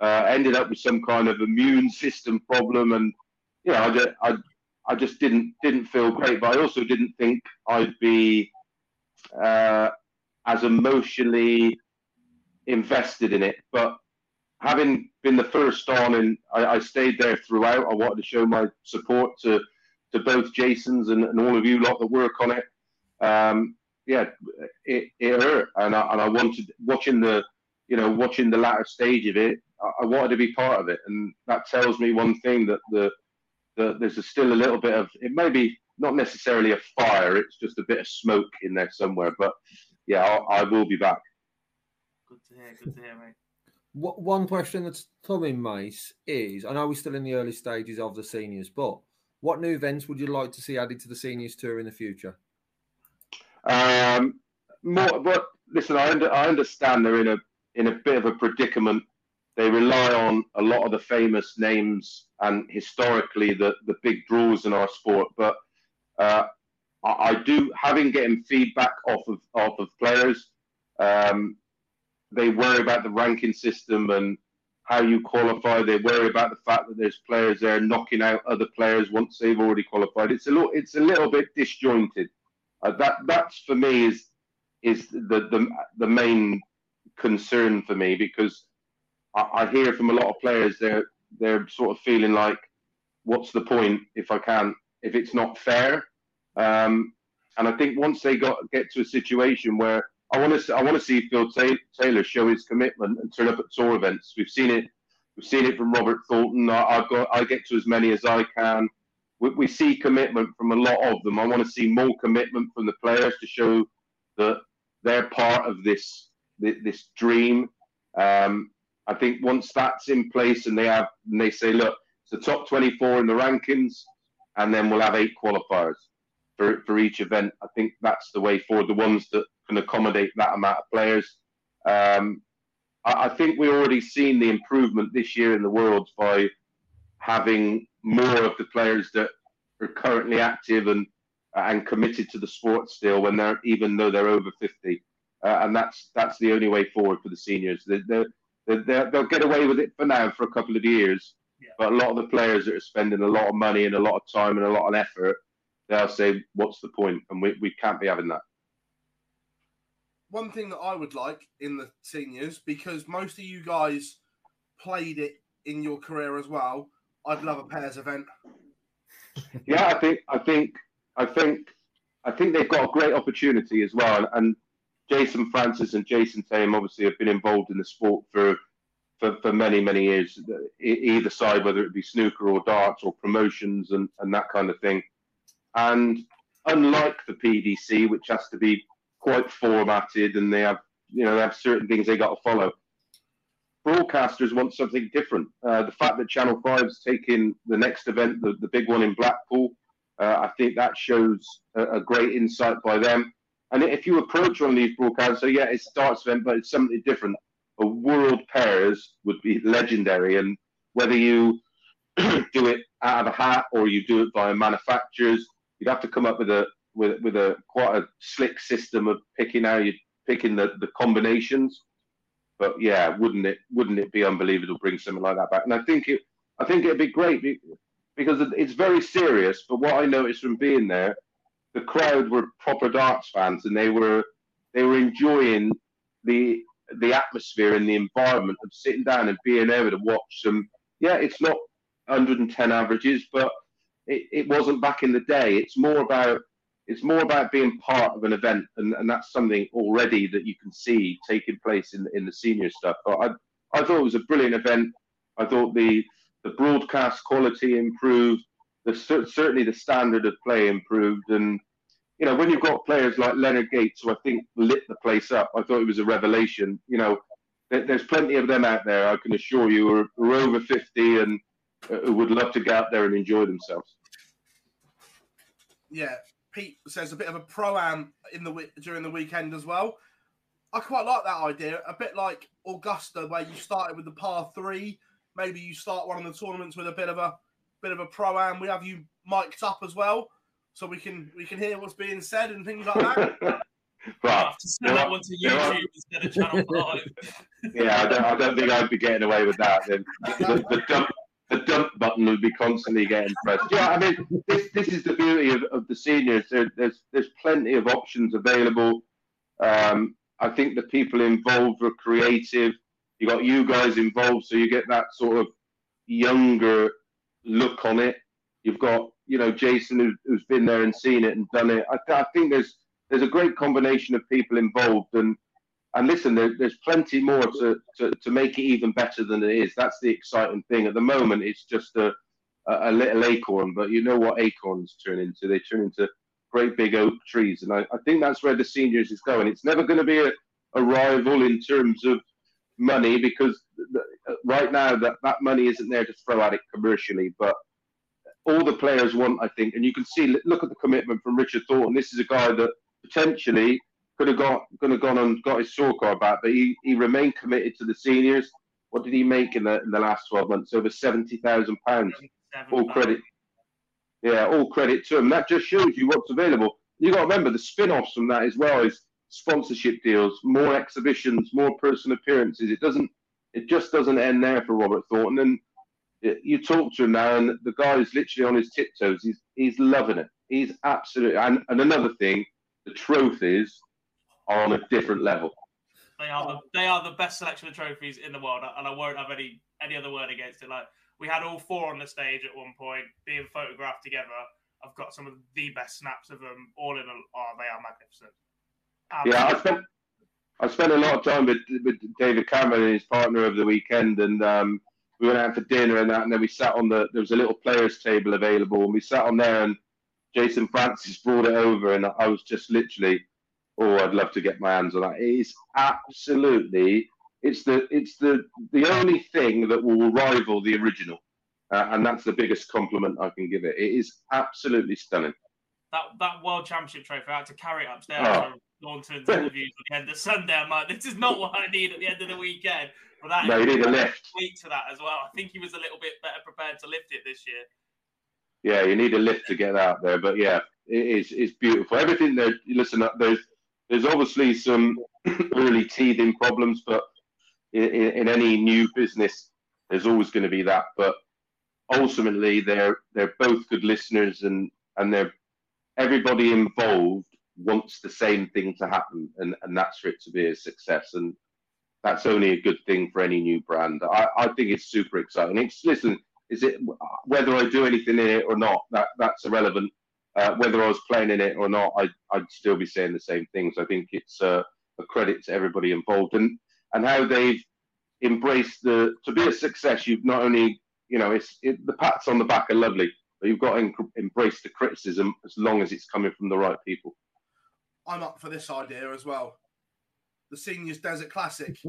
Uh, ended up with some kind of immune system problem, and you know, I just, I, I just didn't didn't feel great. But I also didn't think I'd be uh, as emotionally invested in it. But having been the first on, and I, I, stayed there throughout. I wanted to show my support to to both Jason's and, and all of you lot that work on it. Um, yeah, it, it hurt, and I, and I wanted watching the you know watching the latter stage of it. I, I wanted to be part of it, and that tells me one thing that the, the there's a still a little bit of it. May be not necessarily a fire; it's just a bit of smoke in there somewhere. But yeah, I, I will be back. Good to hear. Good to hear, mate. One question that's coming, Mace, is I know we're still in the early stages of the seniors, but what new events would you like to see added to the seniors tour in the future? Um, more, but listen, I, under, I understand they're in a in a bit of a predicament. They rely on a lot of the famous names and historically the the big draws in our sport, but uh, I, I, do having getting feedback off of off of players. Um, they worry about the ranking system and how you qualify. They worry about the fact that there's players there knocking out other players once they've already qualified. It's a little, it's a little bit disjointed. Uh, that that's for me is is the the the main concern for me because I, I hear from a lot of players they're they're sort of feeling like, what's the point if I can't if it's not fair? Um, and I think once they got get to a situation where I want to I want to see Phil Taylor show his commitment and turn up at tour events. We've seen it. We've seen it from Robert Thornton. I, have got I get to as many as I can. We, we, see commitment from a lot of them. I want to see more commitment from the players to show that they're part of this this dream. Um, I think once that's in place and they have and they say, look, it's the top 24 in the rankings, and then we'll have eight qualifiers for for each event. I think that's the way forward. The ones that can accommodate that amount of players. Um, I, I, think we've already seen the improvement this year in the world by having more of the players that are currently active and and committed to the sport still when they're even though they're over 50 uh, and that's that's the only way forward for the seniors. They, they, they, they'll get away with it for now for a couple of years yeah. but a lot of the players that are spending a lot of money and a lot of time and a lot of effort they'll say what's the point? And we, we can't be having that. One thing that I would like in the seniors, because most of you guys played it in your career as well, I'd love a pairs event. Yeah, I think, I think, I think, I think they've got a great opportunity as well. And Jason Francis and Jason Tame obviously have been involved in the sport for for, for many many years. Either side, whether it be snooker or darts or promotions and and that kind of thing. And unlike the PDC, which has to be quite formatted and they have you know they have certain things they got to follow. Broadcasters want something different. Uh, the fact that Channel Five's taking the next event, the, the big one in Blackpool, uh, I think that shows a, a, great insight by them. And if you approach one of these broadcasts, so yeah, it's a darts event, but it's something different. A world pairs would be legendary, and whether you do it out of a hat or you do it via manufacturers, you'd have to come up with a with with a quite a slick system of picking how you picking the, the combinations. But yeah, wouldn't it wouldn't it be unbelievable to bring something like that back? And I think it I think it'd be great because it's very serious. But what I noticed from being there, the crowd were proper darts fans, and they were they were enjoying the the atmosphere and the environment of sitting down and being able to watch some. Yeah, it's not 110 averages, but it, it wasn't back in the day. It's more about it's more about being part of an event, and, and that's something already that you can see taking place in in the senior stuff. But I I thought it was a brilliant event. I thought the the broadcast quality improved. The certainly the standard of play improved, and you know when you've got players like Leonard Gates, who I think lit the place up. I thought it was a revelation. You know, there's plenty of them out there. I can assure you, who are, are over fifty and uh, would love to go out there and enjoy themselves. Yeah, Pete says a bit of a pro am in the during the weekend as well. I quite like that idea. A bit like Augusta, where you started with the par three. Maybe you start one of the tournaments with a bit of a bit of a pro am. We have you mic'd up as well, so we can we can hear what's being said and things like that. Right. Send that one to YouTube instead of Channel Five. yeah, I don't, I don't think I'd be getting away with that. Then the, the dump the dump button would be constantly getting pressed. Yeah, I mean, this, this is the beauty of, of the seniors. There, there's there's plenty of options available. Um, I think the people involved are creative. You got you guys involved, so you get that sort of younger look on it. You've got you know Jason who, who's been there and seen it and done it. I, I think there's there's a great combination of people involved and and listen, there, there's plenty more to, to, to make it even better than it is. That's the exciting thing. At the moment, it's just a, a, little acorn, but you know what acorns turn into? They turn into great big oak trees. And I, I think that's where the seniors is going. It's never going to be a, a rival in terms of money because right now that, that money isn't there to throw at it commercially. But all the players want, I think, and you can see, look at the commitment from Richard Thornton. This is a guy that potentially could have got could have gone and got his scorecard back, but he, he remained committed to the seniors. What did he make in the in the last twelve months? Over seventy thousand pounds. All credit. Yeah, all credit to him. That just shows you what's available. You got to remember the spin-offs from that as well is sponsorship deals, more exhibitions, more person appearances. It doesn't. It just doesn't end there for Robert Thornton. And it, you talk to him now, and the guy is literally on his tiptoes. He's he's loving it. He's absolutely. And and another thing, the trophies are on a different level. They are the they are the best selection of trophies in the world, and I won't have any any other word against it. Like we had all four on the stage at one point, being photographed together. I've got some of the best snaps of them all in. A, oh, they are magnificent. yeah, I spent I spent a lot of time with, with David Cameron and his partner over the weekend, and um, we went out for dinner and that, and then we sat on the there was a little players table available, and we sat on there, and Jason Francis brought it over, and I was just literally oh, I'd love to get my hands on that. It is absolutely, it's the it's the the only thing that will rival the original, uh, and that's the biggest compliment I can give it. It is absolutely stunning. That that World Championship trophy, I had to carry it upstairs. Oh. Thornton's interviews at the end of Sunday. I'm like, this is not what I need at the end of the weekend. But that no, you need a lift. To that as well. I think he was a little bit better prepared to lift it this year. Yeah, you need a lift to get out there, but yeah, it is. It's beautiful. Everything there. Listen, up there's there's obviously some early teething problems, but in, in, any new business, there's always going to be that. But ultimately, they're they're both good listeners, and and they're everybody involved wants the same thing to happen, and and that's for it to be a success. And that's only a good thing for any new brand. I, I think it's super exciting. It's listen, is it whether I do anything in it or not? That that's irrelevant uh, whether I was playing in it or not, I'd, I'd still be saying the same things. I think it's uh, a credit to everybody involved and and how they've embraced the to be a success. You've not only you know it's it, the pats on the back are lovely, but you've got to embrace the criticism as long as it's coming from the right people. I'm up for this idea as well. The Seniors Desert Classic.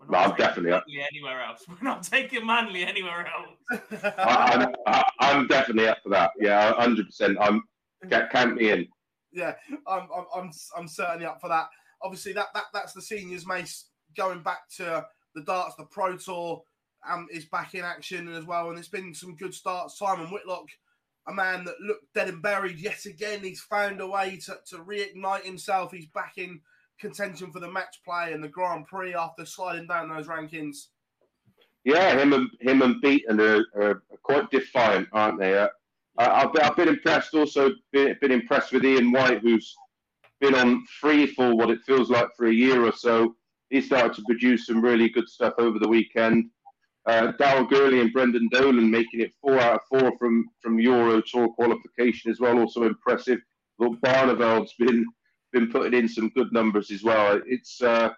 We're not I'm definitely up. anywhere else. We're not taking Manly anywhere else. I, am I'm definitely up for that. Yeah, hundred percent. I'm count me in. Yeah, I'm, I'm, I'm, I'm certainly up for that. Obviously, that, that that's the seniors, mace going back to the darts, the pro tour um, is back in action as well, and it's been some good starts. Simon Whitlock, a man that looked dead and buried yet again, he's found a way to, to reignite himself. He's back in contention for the match play and the Grand Prix after sliding down those rankings. Yeah, him and him and Beaton are, are quite defiant, aren't they? Uh, I've, been, I've been impressed. Also, been, been impressed with Ian White, who's been on free for what it feels like for a year or so. He started to produce some really good stuff over the weekend. Uh, Daryl Gurney and Brendan Dolan making it four out of four from from Euro Tour qualification as well. Also impressive. Look, Barneveld's been been putting in some good numbers as well. It's uh,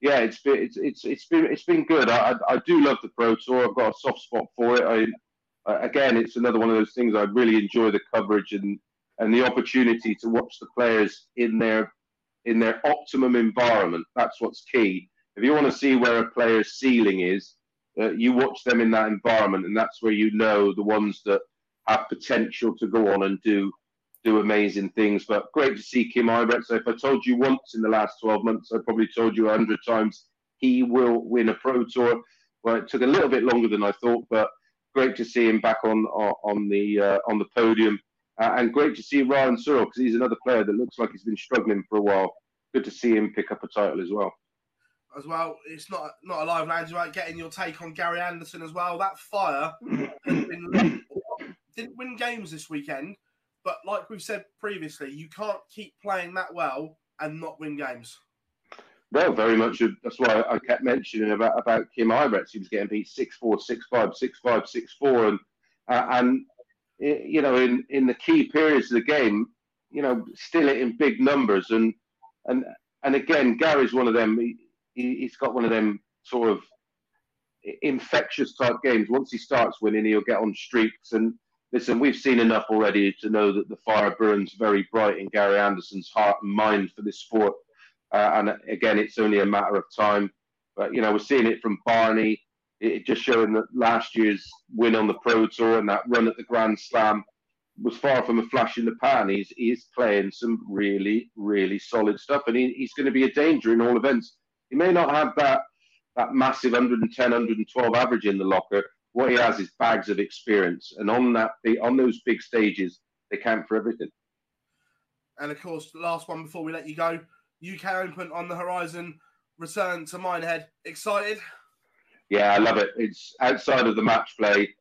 yeah, it's been it's, it's it's been it's been good. I, I, do love the Pro Tour. I've got a soft spot for it. I uh, again, it's another one of those things I really enjoy the coverage and and the opportunity to watch the players in their in their optimum environment. That's what's key. If you want to see where a player's ceiling is, uh, you watch them in that environment, and that's where you know the ones that have potential to go on and do do amazing things. But great to see Kim Huybrechts. So if I told you once in the last 12 months, I probably told you a hundred times he will win a Pro Tour. Well, it took a little bit longer than I thought, but great to see him back on on the uh, on the podium, uh, and great to see Ryan Searle because he's another player that looks like he's been struggling for a while. Good to see him pick up a title as well. As well, it's not not a live lounge about getting your take on Gary Anderson as well. That fire been, didn't win games this weekend, but like we've said previously, you can't keep playing that well and not win games. Well, very much. That's why I kept mentioning about about Kim Huybrechts. He was getting beat six four, six five, six five, six four, and uh, and you know in in the key periods of the game, you know, still it in big numbers, and and and again, Gary's one of them. He, he's got one of them sort of infectious type games. Once he starts winning, he'll get on streaks. And listen, we've seen enough already to know that the fire burns very bright in Gary Anderson's heart and mind for this sport. Uh, and again, it's only a matter of time. But you know, we're seeing it from Barney. It just showing that last year's win on the Pro Tour and that run at the Grand Slam was far from a flash in the pan. He's he's playing some really really solid stuff, and he, he's going to be a danger in all events. He may not have that that massive 110, 112 average in the locker. What he has is bags of experience, and on that on those big stages, they count for everything. And of course, last one before we let you go, UK Open on the horizon. Return to Minehead. Excited? Yeah, I love it. It's outside of the match play.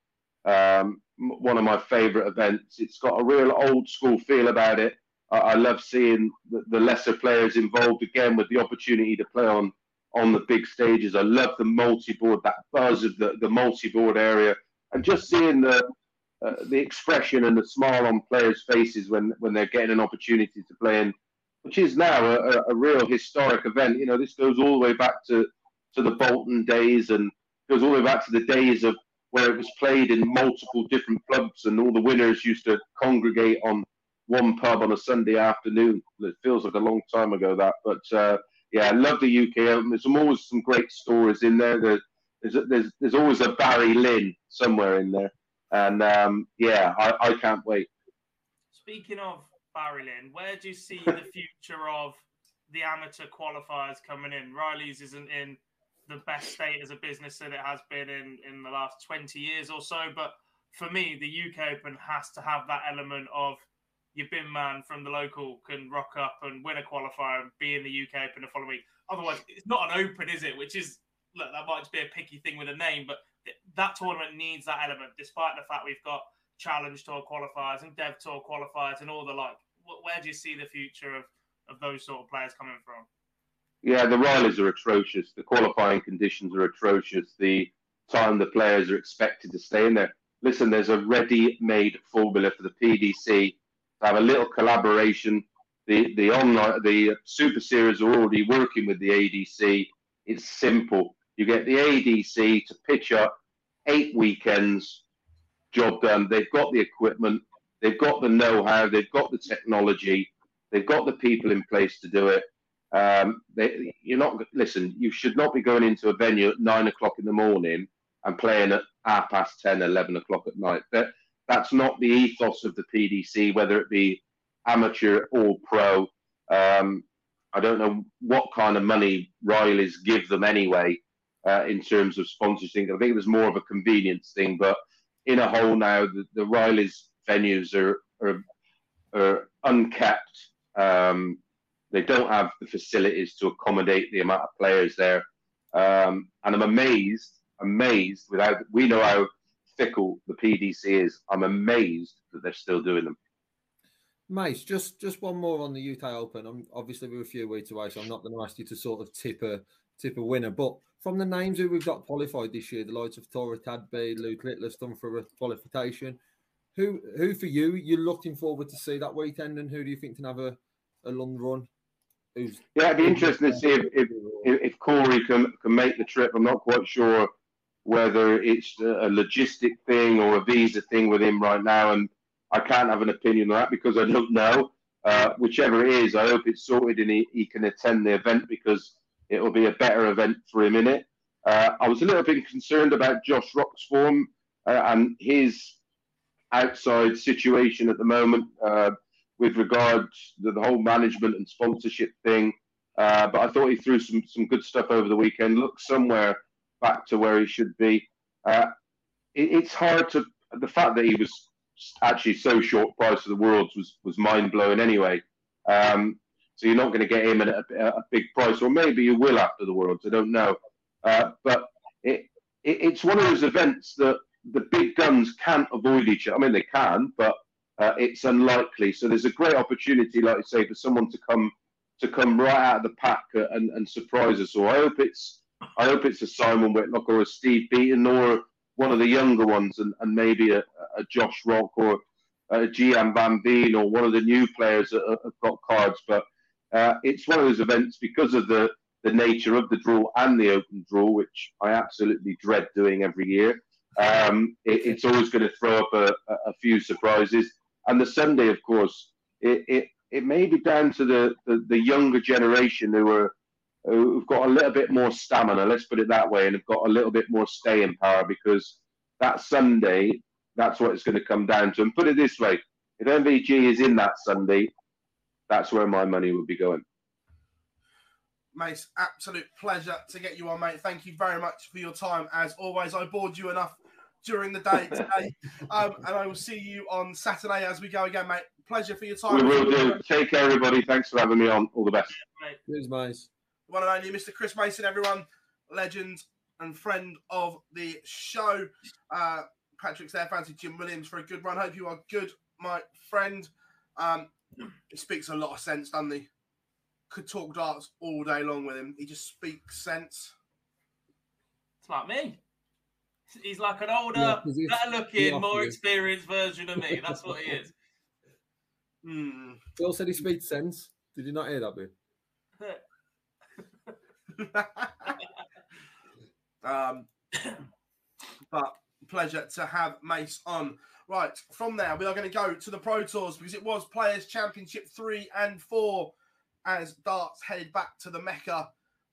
Um, one of my favourite events. It's got a real old school feel about it. I, I love seeing the, the, lesser players involved again with the opportunity to play on on the big stages. I love the multi-board, that buzz of the, the multi-board area, and just seeing the uh, the expression and the smile on players' faces when when they're getting an opportunity to play in which is now a, a, real historic event. You know, this goes all the way back to, to the Bolton days and goes all the way back to the days of where it was played in multiple different clubs and all the winners used to congregate on one pub on a Sunday afternoon. It feels like a long time ago that, but uh, yeah, I love the UK Open. There's always some great stories in there. There's there's, there's always a Barry Lynn somewhere in there, and um, yeah, I, I can't wait. Speaking of barreling. Where do you see the future of the amateur qualifiers coming in? Riley's isn't in the best state as a business that it has been in in the last 20 years or so. But for me, the UK Open has to have that element of your bin man from the local can rock up and win a qualifier and be in the UK Open the following week. Otherwise, it's not an open, is it? Which is, look, that might just be a picky thing with a name, but that tournament needs that element, despite the fact we've got Challenge Tour qualifiers and Dev Tour qualifiers and all the like where do you see the future of, of those sort of players coming from? Yeah, the Rileys are atrocious. The qualifying conditions are atrocious. The time the players are expected to stay in there. Listen, there's a ready-made formula for the PDC have a little collaboration. The the online the Super Series are already working with the ADC. It's simple. You get the ADC to pitch up eight weekends, job done. They've got the equipment. They've got the know-how. They've got the technology. They've got the people in place to do it. Um, they, you're not listen. You should not be going into a venue at nine o'clock in the morning and playing at half past 10, 11 o'clock at night. That that's not the ethos of the PDC, whether it be amateur or pro. Um, I don't know what kind of money Riley's give them anyway uh, in terms of sponsorship. I think it was more of a convenience thing, but in a whole now, the, the Riley's venues are are, are unkept. Um, They don't have the facilities to accommodate the amount of players there. Um, and I'm amazed, amazed without, we know how fickle the PDC is. I'm amazed that they're still doing them. Mace, just just one more on the UK Open. I'm obviously we're a few weeks away, so I'm not going to ask you to sort of tip a tip a winner. But from the names who we've got qualified this year, the likes of Tora Tadby, Luke Littler's done for a qualification. Who who for you you're looking forward to see that weekend, and who do you think can have a, a long run? Who's yeah, it'd be interesting to see if, if, if Corey can can make the trip. I'm not quite sure whether it's a logistic thing or a visa thing with him right now, and I can't have an opinion on that because I don't know. Uh, whichever it is, I hope it's sorted and he, he can attend the event because it will be a better event for him in it. Uh, I was a little bit concerned about Josh Rock's form uh, and his outside situation at the moment uh, with regard to the whole management and sponsorship thing. Uh, but I thought he threw some, some good stuff over the weekend. Looked somewhere back to where he should be. Uh, it, it's hard to the fact that he was actually so short price of the worlds was was mind blowing anyway. Um, so you're not going to get him at a, a, big price, or maybe you will after the worlds. I don't know, uh, but it, it, it's one of those events that the big guns can't avoid each other. I mean, they can, but uh, it's unlikely. So there's a great opportunity, like I say, for someone to come to come right out of the pack and, and surprise us all. I hope it's I hope it's a Simon Whitlock or a Steve Beaton or one of the younger ones, and, and maybe a, a Josh Rock or a Gian Van Veen or one of the new players that have got cards. But uh, it's one of those events because of the the nature of the draw and the open draw, which I absolutely dread doing every year. Um, it, it's always going to throw up a, a, few surprises. And the Sunday, of course, it, it, it may be down to the, the, the younger generation who are who've got a little bit more stamina, let's put it that way, and have got a little bit more staying power because that Sunday, that's what it's going to come down to. And put it this way if MVG is in that Sunday, that's where my money would be going. Mace, absolute pleasure to get you on, mate. Thank you very much for your time. As always, I bored you enough during the day today. um, and I will see you on Saturday as we go again, mate. Pleasure for your time. We will do. Take care, everybody. Thanks for having me on. All the best. Cheers, Mace one and only Mr. Chris Mason, everyone, legend and friend of the show. Uh, Patrick's there, fancy Jim Williams for a good run. Hope you are good, my friend. Um, he speaks a lot of sense, doesn't he? Could talk darts all day long with him. He just speaks sense. It's like me. He's like an older, yeah, better looking, more experienced version of me. That's what he is. Hmm. Phil said he speaks sense. Did you not hear that bit? um, but pleasure to have Mace on. Right, from there, we are going to go to the Pro Tours because it was Players Championship 3 and 4 as darts headed back to the Mecca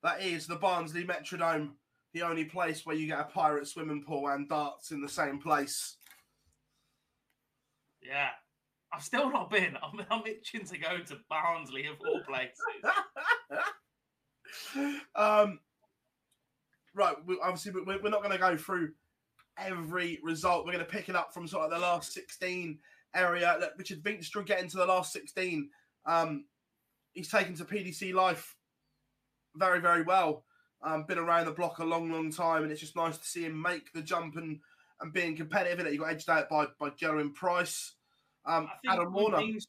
that is the Barnsley Metrodome, the only place where you get a pirate swimming pool and darts in the same place. Yeah, I've still not been. I'm, I'm itching to go to Barnsley of all places. um, right, we, obviously, we're, we're not going to go through every result. We're going to pick it up from sort of the last 16 area. Look, Richard Veenstra getting to the last 16. Um, he's taken to PDC life very, very well. Um, been around the block a long, long time, and it's just nice to see him make the jump and, and being competitive. In it, he got edged out by by Gerwyn Price. Um, Adam Warner. He's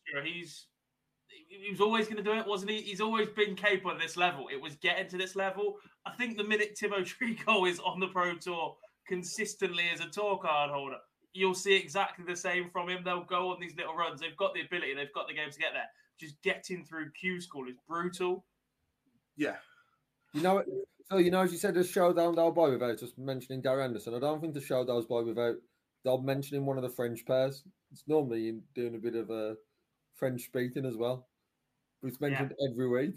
he was always going to do it, wasn't he? He's always been capable at this level. It was getting to this level. I think the minute Thibault Tricole is on the Pro Tour consistently as a tour card holder, you'll see exactly the same from him. They'll go on these little runs. They've got the ability, they've got the game to get there. Just getting through Q school is brutal. Yeah. You know, so you know, as you said, the showdown they'll buy without just mentioning Darren Anderson. I don't think the showdown's by without they'll mentioning one of the French pairs. It's normally doing a bit of a French speaking as well. He's mentioned yeah. every week.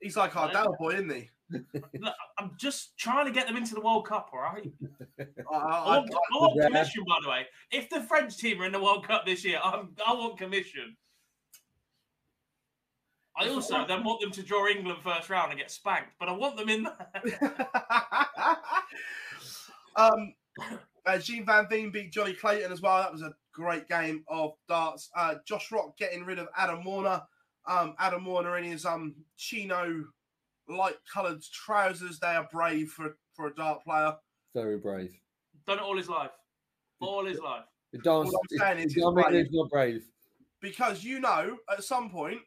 He's like our Dell boy, isn't he? Look, I'm just trying to get them into the World Cup, all right? I, I, I, want, I want commission, by the way. If the French team are in the World Cup this year, I'm, I want commission. I also then want them to draw England first round and get spanked, but I want them in there. um, uh, Gian Van Veen beat Johnny Clayton as well. That was a great game of darts. Uh, Josh Rock getting rid of Adam Warner um, Adam Warner in his um chino light coloured trousers. They are brave for for a dart player. Very brave. Done it all his life. All his life. It don't, All I'm saying it, is it don't he's mean brave. not brave. because you know at some point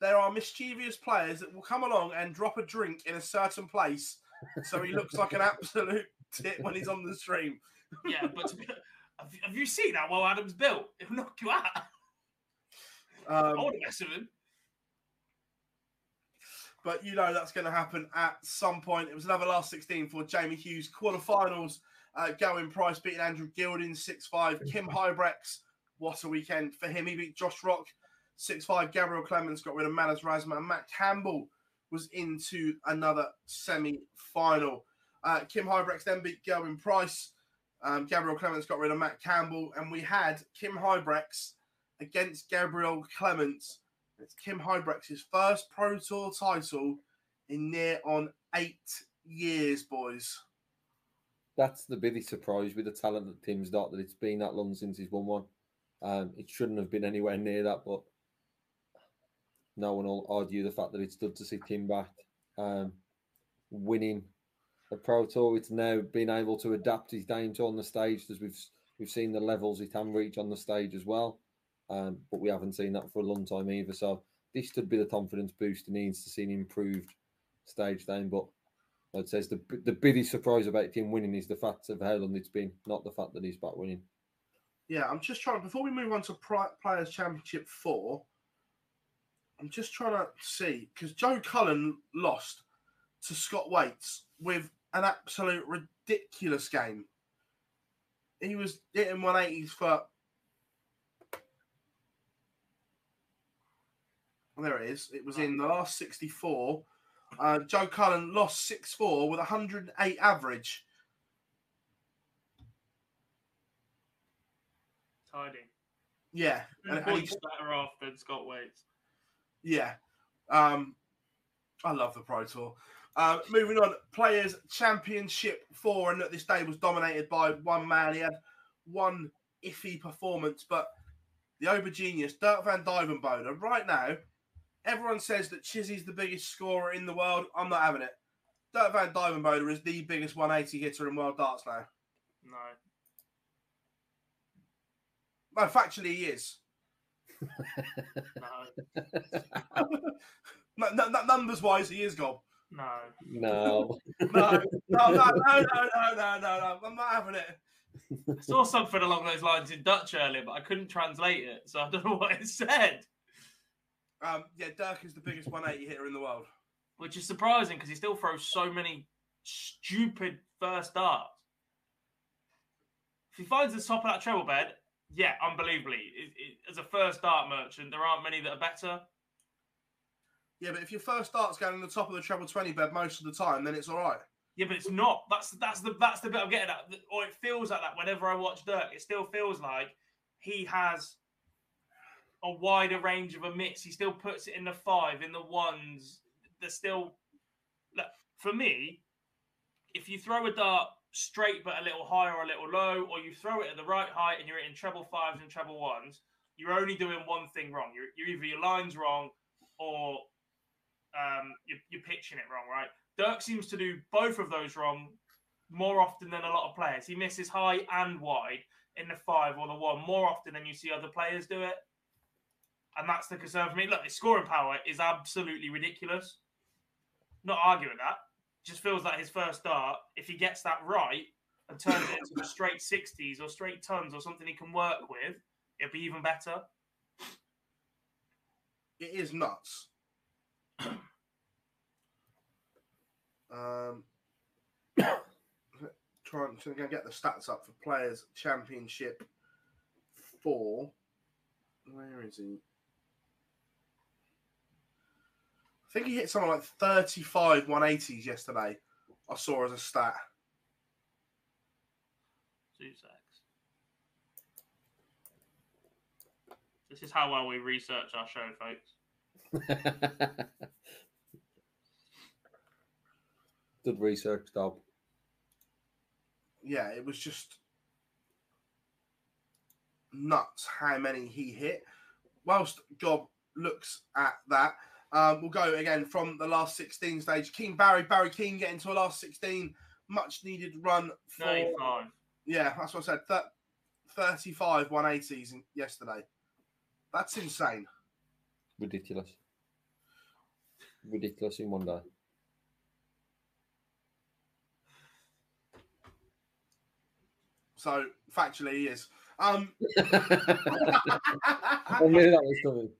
there are mischievous players that will come along and drop a drink in a certain place so he looks like an absolute tit when he's on the stream. Yeah, but be, have, you- seen how well Adam's built? It'll knock you out. I Um, want to mess with him. But you know that's going to happen at some point. It was another last 16 for Jamie Hughes quarterfinals. Uh, Gerwyn Price beating Andrew Gilding 6 5. Kim Huybrechts, what a weekend for him. He beat Josh Rock 6 5. Gabriel Clemens got rid of Razma. And Matt Campbell was into another semi final. Uh, Kim Huybrechts then beat Gerwyn Price. Um, Gabriel Clemens got rid of Matt Campbell. And we had Kim Huybrechts against Gabriel Clemens. It's Kim Huybrechts's first Pro Tour title in near on eight years, boys. That's the biggest surprise with the talent that Tim's got that it's been that long since he's won one. Um, it shouldn't have been anywhere near that, but no one will argue the fact that it's good to see Tim back um, winning a pro tour. It's now been able to adapt his game to on the stage as we've we've seen the levels he can reach on the stage as well. Um, but we haven't seen that for a long time either. So this should be the confidence boost he needs to see an improved stage game. But I'd say the the biggest surprise about him winning is the fact of how long it's been, not the fact that he's back winning. Yeah, I'm just trying. Before we move on to Players Championship four, I'm just trying to see because Joe Cullen lost to Scott Waites with an absolute ridiculous game. He was hitting 180s for. There it is. It was in the last 64. Uh, Joe Cullen lost 6 4 with 108 average. Tidy. Yeah. And- and he- better off than Scott Waites. Yeah. Um, I love the Pro Tour. Uh, moving on, Players Championship 4, and that this day was dominated by one man. He had one iffy performance, but the over genius, Dirk van Duijvenbode, right now, Everyone says that Chizzy's the biggest scorer in the world. I'm not having it. Dirk Van Duijvenbode is the biggest 180 hitter in world darts now. No. No, factually, he is. no. no, no, numbers wise, he is gone. No. No. no. No, no, no, no, no, no, no, I'm not having it. I saw something along those lines in Dutch earlier, but I couldn't translate it, so I don't know what it said. Um, yeah, Dirk is the biggest 180 hitter in the world. Which is surprising because he still throws so many stupid first darts. If he finds the top of that treble bed, yeah, unbelievably. It, it, as a first dart merchant, there aren't many that are better. Yeah, but if your first start's going on the top of the treble 20 bed most of the time, then it's all right. Yeah, but it's not. That's that's the that's the bit I'm getting at. Or it feels like that whenever I watch Dirk. It still feels like he has a wider range of a mix. He still puts it in the five, in the ones. There's still look for me. If you throw a dart straight but a little high or a little low, or you throw it at the right height and you're in treble fives and treble ones, you're only doing one thing wrong. You're, you're either your line's wrong or um, you're, you're pitching it wrong, right? Dirk seems to do both of those wrong more often than a lot of players. He misses high and wide in the five or the one more often than you see other players do it. And that's the concern for me. Look, his scoring power is absolutely ridiculous. Not arguing that. Just feels like his first start, if he gets that right and turns it into a straight 60s or straight tons or something he can work with, it'll be even better. It is nuts. um, trying to get the stats up for Players Championship 4. Where is he? I think he hit something like 35 180s yesterday. I saw as a stat. Two secs. This is how well we research our show, folks. Good research, Dob. yeah, it was just nuts how many he hit. Whilst Gob looks at that. Um, we'll go again from the last 16 stage. King Barry, Barry King getting to a last 16, much needed run for. 95. Yeah, that's what I said. Th- 35 180s in- yesterday. That's insane. Ridiculous. Ridiculous in one day. So factually, he is. Um, I knew that was coming.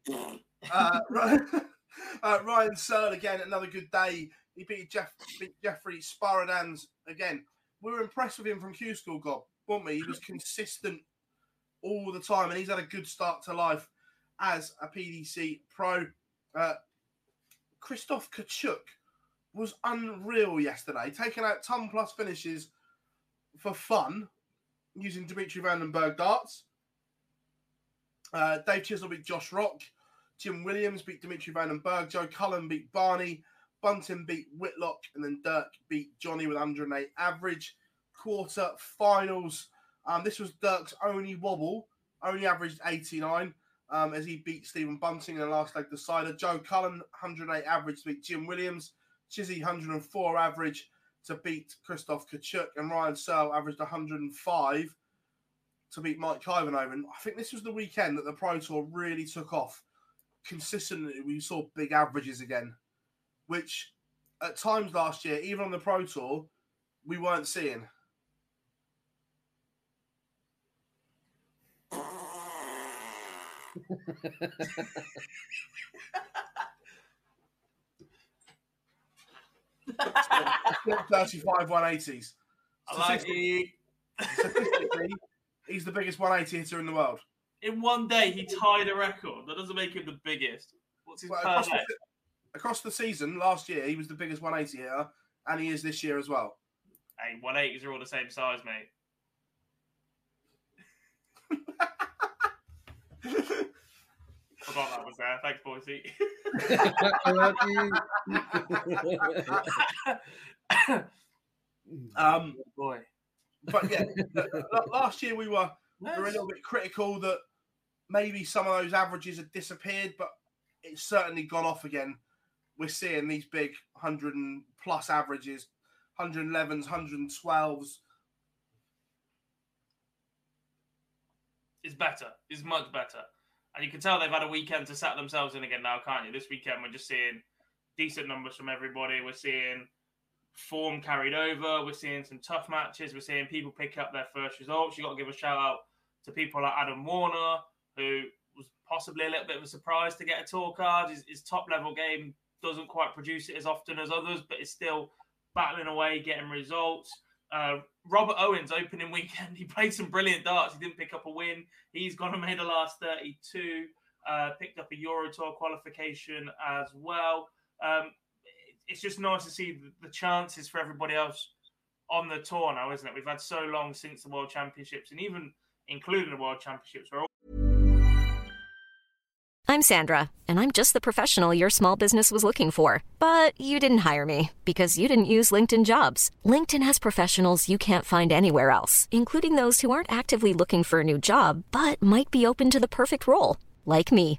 uh, Ry- uh, Ryan Searle again, another good day. He beat Jeff beat Jeffrey Sparidaans again. We were impressed with him from Q School, God, weren't we? He was consistent all the time, and he's had a good start to life as a PDC pro. Uh, Krzysztof Kciuk was unreal yesterday, taking out ton plus finishes for fun using Dimitri Van den Bergh darts. Uh, Dave Chisnall beat Josh Rock. Jim Williams beat Dimitri Van den Bergh. Joe Cullen beat Barney. Bunting beat Whitlock. And then Dirk beat Johnny with 108 average. Quarter finals. Um, this was Dirk's only wobble. Only averaged 89 um, as he beat Stephen Bunting in the last leg decider. Joe Cullen, 108 average to beat Jim Williams. Chizzy, 104 average to beat Krzysztof Kciuk. And Ryan Searle averaged 105 to beat Mike Ivanhoven. I think this was the weekend that the Pro Tour really took off. Consistently, we saw big averages again, which at times last year, even on the Pro Tour, we weren't seeing. Thirty-five one eighties. I like it. Statistically, he's the biggest 180 hitter in the world. In one day, he tied a record. That doesn't make him the biggest. What's his Well, per across, the, across the season last year, he was the biggest 180 hitter, and he is this year as well. Hey, 180s are all the same size, mate. Forgot that was there. Thanks, Boise. I love you. Um, boy. But yeah, last year we were we were a little bit critical that maybe some of those averages have disappeared, but it's certainly gone off again. We're seeing these big 100 and plus averages, 111s, 112s. It's better. It's much better. And you can tell they've had a weekend to set themselves in again now, can't you? This weekend, we're just seeing decent numbers from everybody. We're seeing form carried over. We're seeing some tough matches. We're seeing people pick up their first results. you got to give a shout out to people like Adam Warner, who was possibly a little bit of a surprise to get a tour card. His, his top level game doesn't quite produce it as often as others, but is still battling away, getting results. Uh, Robert Owens opening weekend, he played some brilliant darts. He didn't pick up a win. He's gone and made the last 32. Uh, picked up a Euro Tour qualification as well. Um, it's just nice to see the, chances for everybody else on the tour now, isn't it? We've had so long since the World Championships, and even including the World Championships, we're all I'm Sandra, and I'm just the professional your small business was looking for. But you didn't hire me because you didn't use LinkedIn jobs. LinkedIn has professionals you can't find anywhere else, including those who aren't actively looking for a new job but might be open to the perfect role, like me.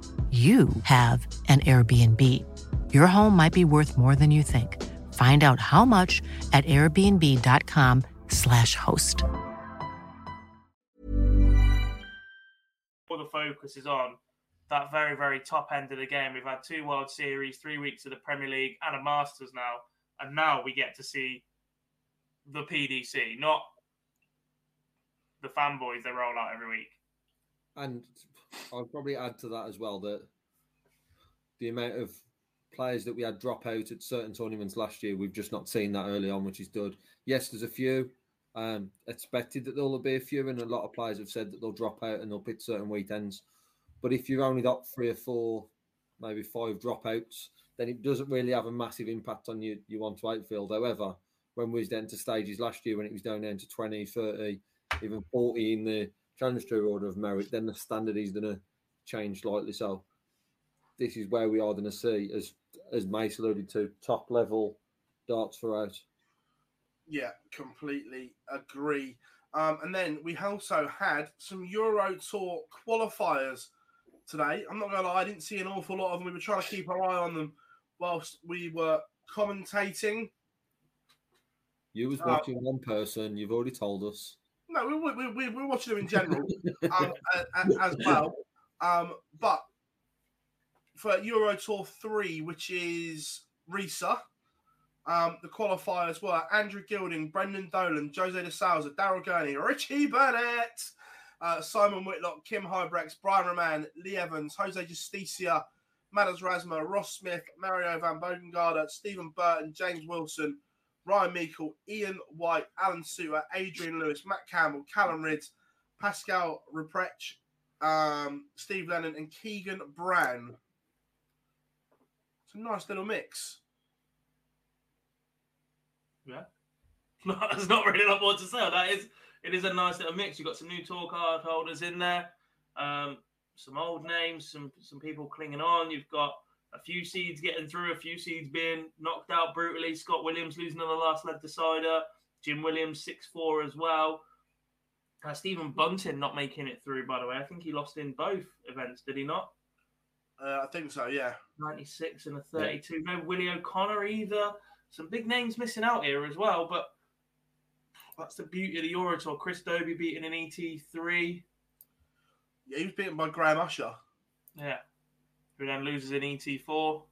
you have an Airbnb. Your home might be worth more than you think. Find out how much at airbnb.com/slash host. all the focus is on that very, very top end of the game. We've had two World Series, three weeks of the Premier League, and a Masters now. And now we get to see the PDC, not the fanboys they roll out every week. And I'll probably add to that as well that the amount of players that we had drop out at certain tournaments last year, we've just not seen that early on, which is good. Yes, there's a few. Um, expected that there'll be a few, and a lot of players have said that they'll drop out and they'll pick certain weekends. But if you've only got three or four, maybe five dropouts, then it doesn't really have a massive impact on you you want to outfield. However, when we was down to stages last year, when it was down down to 20, 30, even 40 in the challenge tour order of merit, then the standard is going to change slightly. So this is where we are going to see, as as Mace alluded to, top level darts for throughout. Yeah, completely agree. Um, and then we also had some Euro Tour qualifiers today. I'm not going to lie, I didn't see an awful lot of them. We were trying to keep our eye on them whilst we were commentating. You was Uh, watching one person. You've already told us. No, we, we, we, we're watching them in general um, as well. Um, but for Euro Tour 3, which is Riesa, um, the qualifiers were Andrew Gilding, Brendan Dolan, Jose de Sousa, Daryl Gurney, Richie Burnett, uh, Simon Whitlock, Kim Huybrechts, Brian Roman, Lee Evans, Jose Justicia, Madars Razma, Ross Smith, Mario Vandenbogaerde, Stephen Burton, James Wilson, Ryan Meikle, Ian White, Alan Soutar, Adrian Lewis, Matt Campbell, Callum Rydz, Pascal Rupprecht, um, Steve Lennon, and Keegan Brown. It's a nice little mix. Yeah. There's not really a lot more to say. That is, it is a nice little mix. You've got some new tour card holders in there, um, some old names, some some people clinging on. You've got a few seeds getting through, a few seeds being knocked out brutally. Scott Williams losing on the last leg decider. Jim Williams six four as well. Uh, Stephen Bunting not making it through, by the way. I think he lost in both events, did he not? Uh, I think so, yeah. 96 and a 32. No Willie O'Connor either. Some big names missing out here as well, but that's the beauty of the Euro Tour. Chris Dobey beating an ET3. Yeah, he was beaten by Graham Usher. Yeah. Who then loses E ET4.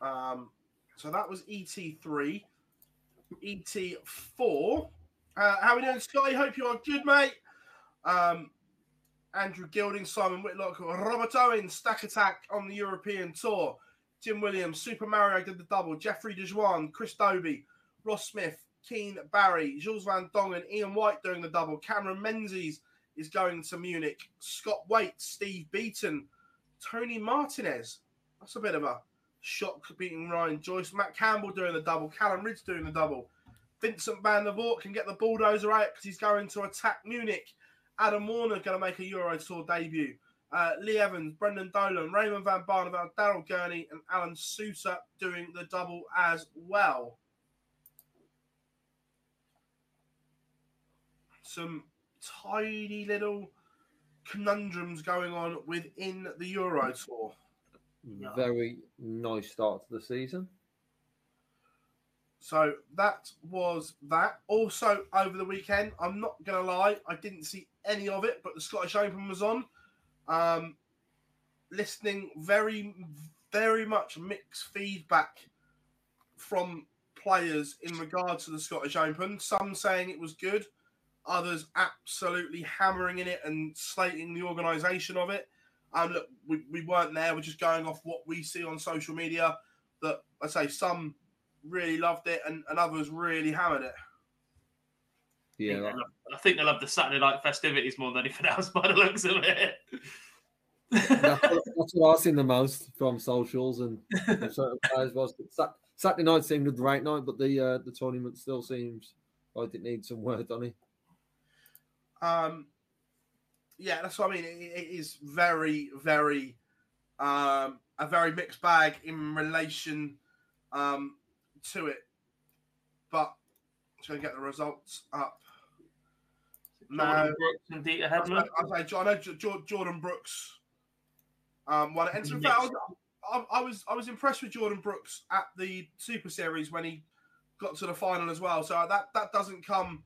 Um, so that was ET3. ET4. Uh, how we doing, Scotty? Hope you are good, mate. Um, Andrew Gilding, Simon Whitlock, Robert Owen, Stack Attack on the European Tour. Jim Williams, Super Mario did the double. Jeffrey de Zwaan, Chris Dobey, Ross Smith, Keane Barry, Jules Van Dongen, Ian White doing the double. Cameron Menzies is going to Munich. Scott Waite, Steve Beaton, Tony Martinez. That's a bit of a shock beating Ryan Joyce. Matt Campbell doing the double. Callum Rydz doing the double. Vincent Van der Voort can get the bulldozer out because he's going to attack Munich. Adam Warner going to make a Euro Tour debut. Uh, Lee Evans, Brendan Dolan, Raymond Van Barneveld, Daryl Gurney, and Alan Soutar doing the double as well. Some tiny little conundrums going on within the Euro Tour. Very nice start to the season. So that was that. Also, over the weekend, I'm not going to lie, I didn't see any of it, but the Scottish Open was on. Um, listening very, very much mixed feedback from players in regard to the Scottish Open. Some saying it was good, others absolutely hammering in it and slating the organisation of it. And look, we, we weren't there. We're just going off what we see on social media. That I say some really loved it and, and others really hammered it. Yeah, I think, I think they love the Saturday night festivities more than anything else by the looks of it. that's, what, that's what I've seen the most from socials and certain players was that Saturday night seemed a great night, but the uh, the tournament still seems like it needs some work on it. Um, yeah, that's what I mean. It, it is very, very um, a very mixed bag in relation um, to it. But I'm going to get the results up. Jordan Brooks and Deta Hedman. I, I know Jordan Brooks um, won it, and to be fair, I was, I, I was I was impressed with Jordan Brooks at the Super Series when he got to the final as well. So that that doesn't come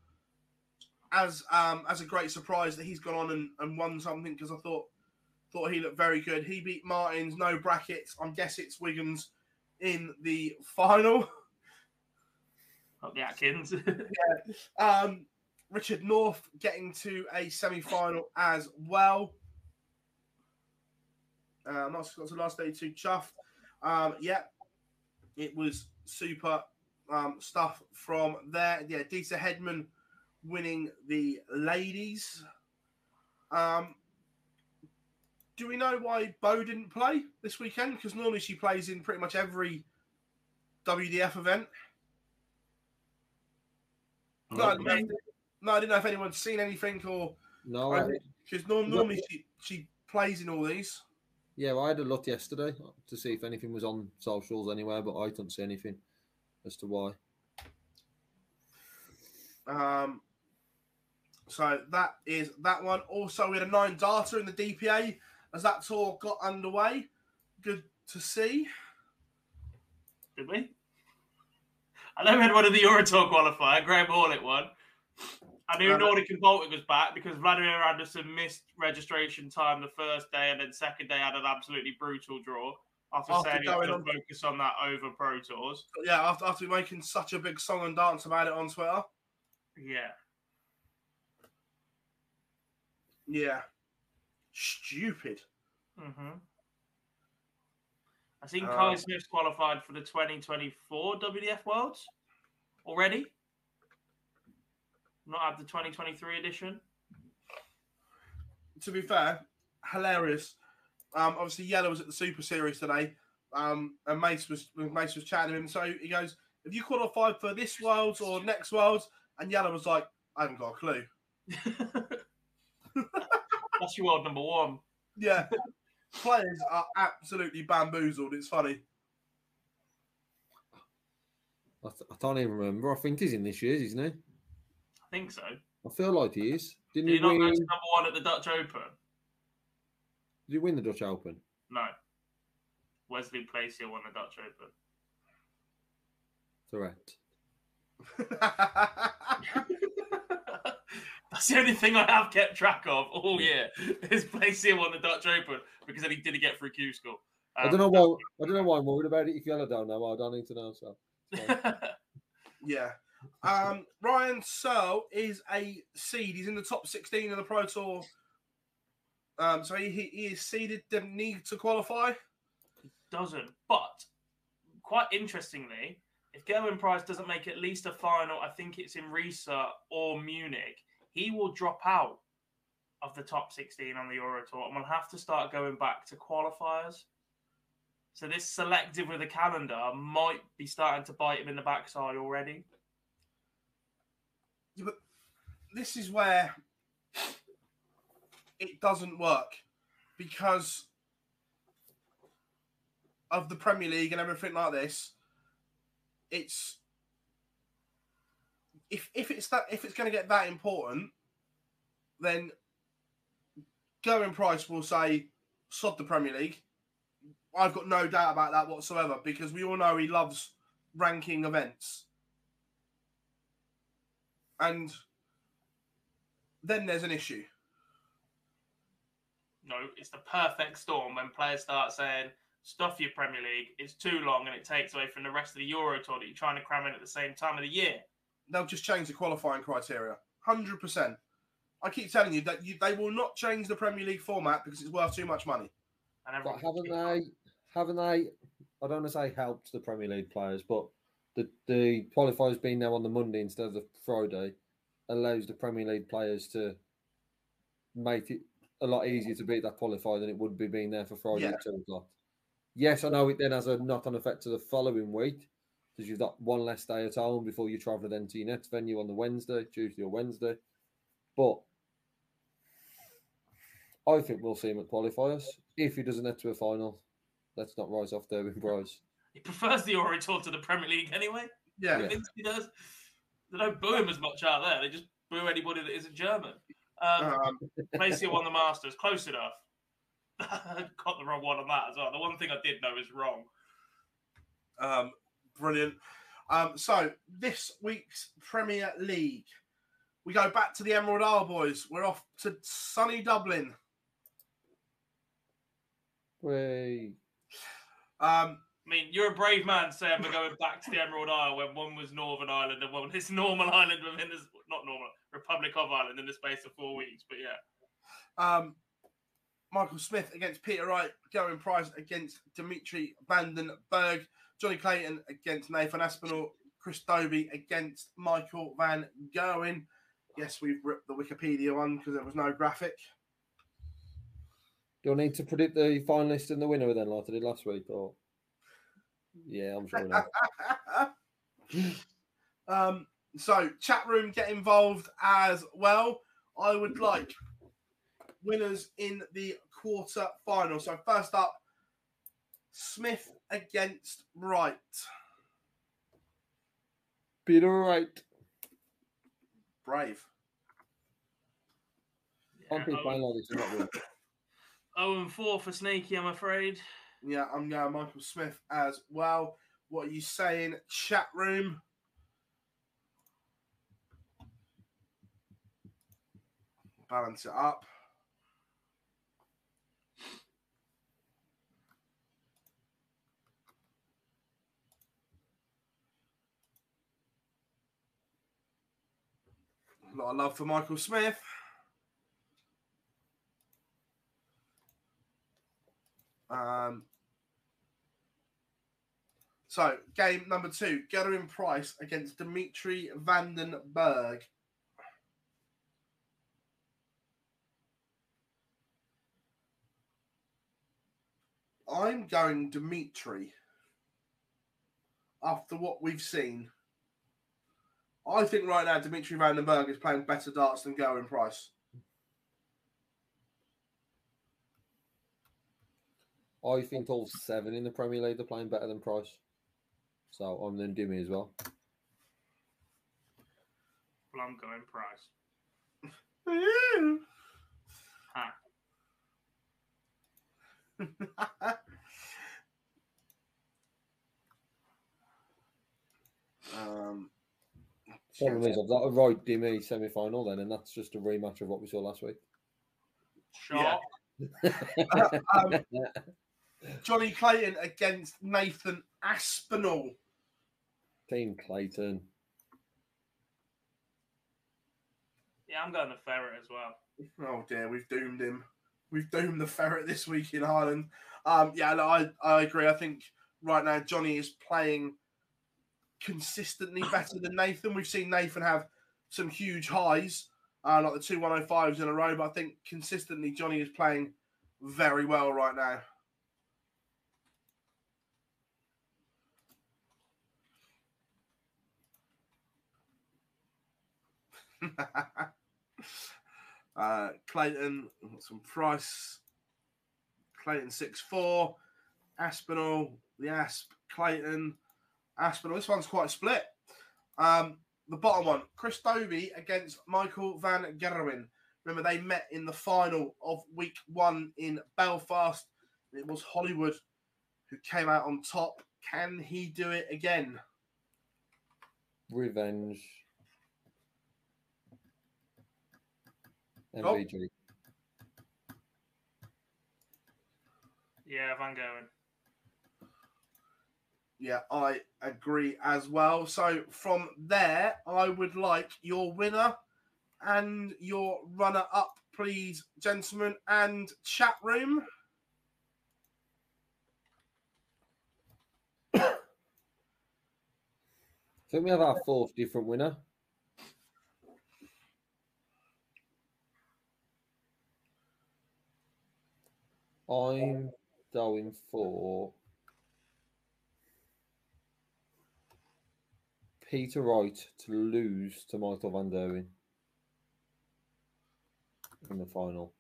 as um, as a great surprise that he's gone on and, and won something because I thought thought he looked very good. He beat Martins, no brackets. I'm guessing it's Wiggins in the final. Not the Atkins. yeah. Um, Richard North getting to a semi final as well. Uh, Master got to last 32 chuffed. Um, yeah, it was super um, stuff from there. Yeah, Deta Hedman winning the ladies. Um, do we know why Bo didn't play this weekend? Because normally she plays in pretty much every WDF event. No, I didn't know, no, I didn't know if anyone's seen anything or No, because norm, normally she, she plays in all these. yeah, well, I had a look yesterday to see if anything was on socials anywhere, but I didn't see anything as to why. Um, so that is that one. Also, we had a nine darter in the DPA as that tour got underway. Good to see. Did we? I know we had one of the Eurotour qualifier, Graham Hall won. I knew Uh, Nordic and Baltic was back because Vladimir Andersen missed registration time the first day, and then second day had an absolutely brutal draw after, After saying going on- focus on that over Pro Tours. Yeah, after, after making such a big song and dance about it on Twitter. Yeah. Yeah. Stupid. hmm I think Uh, Kai Smith's qualified for the 2024 WDF Worlds already. Not had the 2023 edition. To be fair, hilarious. Um, obviously, Jelle was at the Super Series today, um, and Mace was Mace was chatting to him. So he goes, "Have you qualified for this Worlds or next Worlds?" And Jelle was like, "I haven't got a clue." That's your world number one. Yeah, players are absolutely bamboozled. It's funny. I, th- I can't even remember. I think he's in this year's, isn't he? I think so. I feel like he is. Didn't Did he he not win? go to number one at the Dutch Open? Did he win the Dutch Open? No. Wesley Plaisier won the Dutch Open. Correct. That's the only thing I have kept track of all year. Is Plaisier won the Dutch Open because then he didn't get through Q school. I don't know why. I don't know why I'm worried about it. If Jelle don't know, I don't need to know. So Yeah. Um, Ryan Searle is a seed. He's in the top 16 of the Pro Tour. Um, so he, he, he is seeded, didn't need to qualify. He doesn't. But quite interestingly, if Gerwyn Price doesn't make at least a final, I think it's in Riesa or Munich, he will drop out of the top 16 on the Euro Tour and will have to start going back to qualifiers. So this selective with the calendar might be starting to bite him in the backside already. Yeah, but this is where it doesn't work because of the Premier League and everything like this. It's if if it's that if it's going to get that important, then Gerwyn Price will say, "Sod the Premier League." I've got no doubt about that whatsoever because we all know he loves ranking events. And then there's an issue. No, it's the perfect storm when players start saying, stuff your Premier League, it's too long and it takes away from the rest of the Euro Tour that you're trying to cram in at the same time of the year. They'll just change the qualifying criteria. 100%. I keep telling you that you, they will not change the Premier League format because it's worth too much money. And But haven't they? Haven't they? I don't want to say helped the Premier League players, but the the qualifiers being now on the Monday instead of the Friday allows the Premier League players to make it a lot easier to beat that qualifier than it would be being there for Friday Yeah. at two o'clock. Yes, I know it then has a knock-on effect to the following week because you've got one less day at home before you travel then to your next venue on the Wednesday, Tuesday or Wednesday. But I think we'll see him at qualifiers. If he doesn't get to a final, let's not rise off there with Bryce. He prefers the Euro Tour to the Premier League anyway. Yeah. I think he does. They don't boo him as much out there. They just boo anybody that isn't German. Um, Um, won the Masters. Close enough. Got the wrong one on that as well. The one thing I did know is wrong. Um, brilliant. Um, so this week's Premier League, we go back to the Emerald Isle boys. We're off to sunny Dublin. Way. Um, I mean, you're a brave man Sam, we're going back to the Emerald Isle when one was Northern Ireland and one is normal Ireland within this, not normal, Republic of Ireland in the space of four weeks. But yeah, um, Michael Smith against Peter Wright, Gerwyn Price against Dimitri Van den Bergh, Johnny Clayton against Nathan Aspinall, Chris Dobey against Michael Van Gerwen. Yes, we've ripped the Wikipedia one because there was no graphic. Do I need to predict the finalist and the winner then, like I did last week? Or yeah, I'm sure. Not. um, so chat room get involved as well. I would like winners in the quarter final. So first up, Smith against Wright. Peter Wright. Brave. Yeah, oh, oh and 4 for Sneaky, I'm afraid. Yeah, I'm going Michael Smith as well. What are you saying, chat room? Balance it up. A lot of love for Michael Smith. Um, so, game number two, Gerwyn Price against Dimitri Van den Bergh. I'm going Dimitri after what we've seen. I think right now Dimitri Van den Bergh is playing better darts than Gerwyn Price. I think all seven in the Premier League are playing better than Price. So I'm then Dimmy as well. Well, I'm going Price. um, Problem is, I've got a right Dimmy semi final then, and that's just a rematch of what we saw last week. Sure. um, Johnny Clayton against Nathan Aspinall. Team Clayton. Yeah, I'm going the ferret as well. Oh dear, we've doomed him. We've doomed the ferret this week in Ireland. Um, yeah, no, I, I agree. I think right now Johnny is playing consistently better than Nathan. We've seen Nathan have some huge highs, uh, like the two 105s in a row, but I think consistently Johnny is playing very well right now. uh, Clayton, some price. Clayton six four, Aspinall, the Asp, Clayton, Aspinall. This one's quite split. Um, the bottom one, Chris Dobey against Michael Van Gerwen. Remember, they met in the final of week one in Belfast. It was Hollywood who came out on top. Can he do it again? Revenge. MVG. Yeah, Van Gerwen. Yeah, I agree as well. So from there, I would like your winner and your runner up, please, gentlemen, and chat room. I think we have our fourth different winner. I'm going for Peter Wright to lose to Michael Van Gerwen in the final.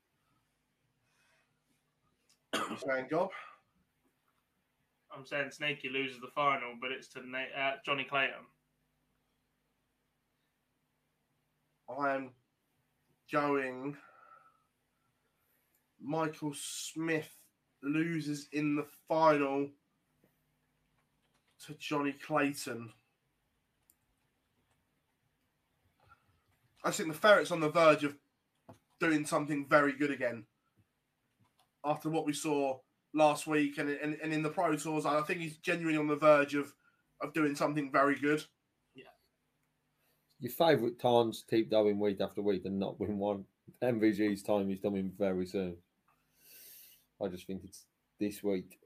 You saying, Gob? I'm saying Snakey loses the final, but it's to Na- uh, Johnny Clayton. I am going. Michael Smith loses in the final to Johnny Clayton. I think the Ferret's on the verge of doing something very good again. After what we saw last week and, and, and in the Pro Tours, I think he's genuinely on the verge of, of doing something very good. Yeah. Your favourite times keep going week after week and not win one. MVG's time is coming very soon. I just think it's this week.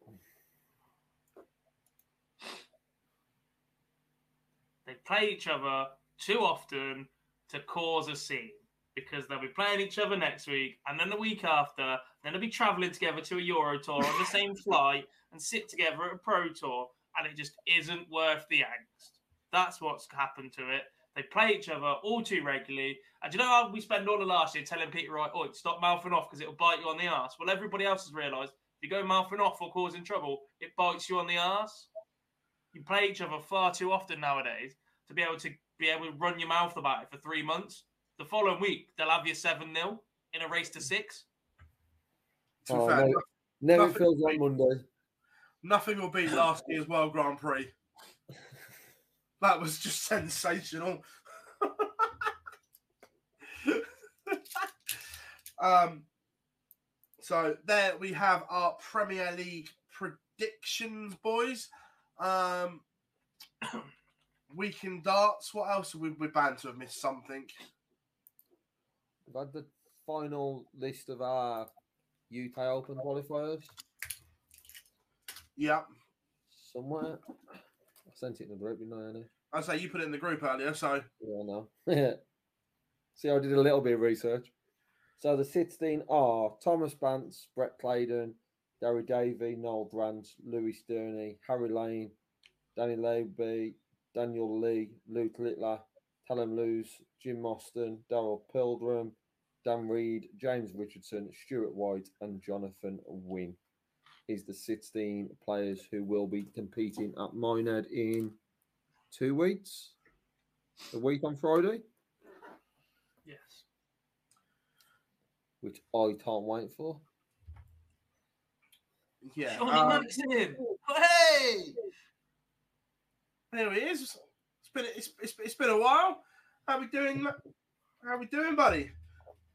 They play each other too often to cause a scene because they'll be playing each other next week and then the week after, then they'll be traveling together to a Euro tour on the same flight and sit together at a Pro Tour, and it just isn't worth the angst. That's what's happened to it. They play each other all too regularly. And you know how we spend all the last year telling Peter Wright, oh, stop mouthing off because it'll bite you on the ass? Well, everybody else has realised if you go mouthing off or causing trouble, it bites you on the ass. You play each other far too often nowadays to be able to be able to run your mouth about it for three months. The following week, they'll have you 7 0 in a race to six. To Oh, fair, no, no- never nothing feels will like beat- Monday. Nothing will beat last year's World Grand Prix. That was just sensational. um, so there we have our Premier League predictions, boys. Um, week in darts. What else? We, we're bound to have missed something. We've had the final list of our UK Open qualifiers Yeah, somewhere. I sent it in the group, didn't I, Annie? I say you put it in the group earlier, so Yeah, I know. See, I did a little bit of research. So the 16 are Thomas Bance, Brett Claydon, Gary Davey, Noel Grant, Louis Sterney, Harry Lane, Danny Lobey, Daniel Lee, Luke Littler, Talon Lewis, Jim Mostyn, Darrell Pilgrim, Dan Reed, James Richardson, Stuart White, and Jonathan Wynn is the 16 players who will be competing at Minehead in two weeks. A week on Friday, Yes. which I can't wait for. yeah. Johnny um, Maxim. Hey! There he is. It's been it's, it's, it's been a while. How we doing? How we doing, buddy?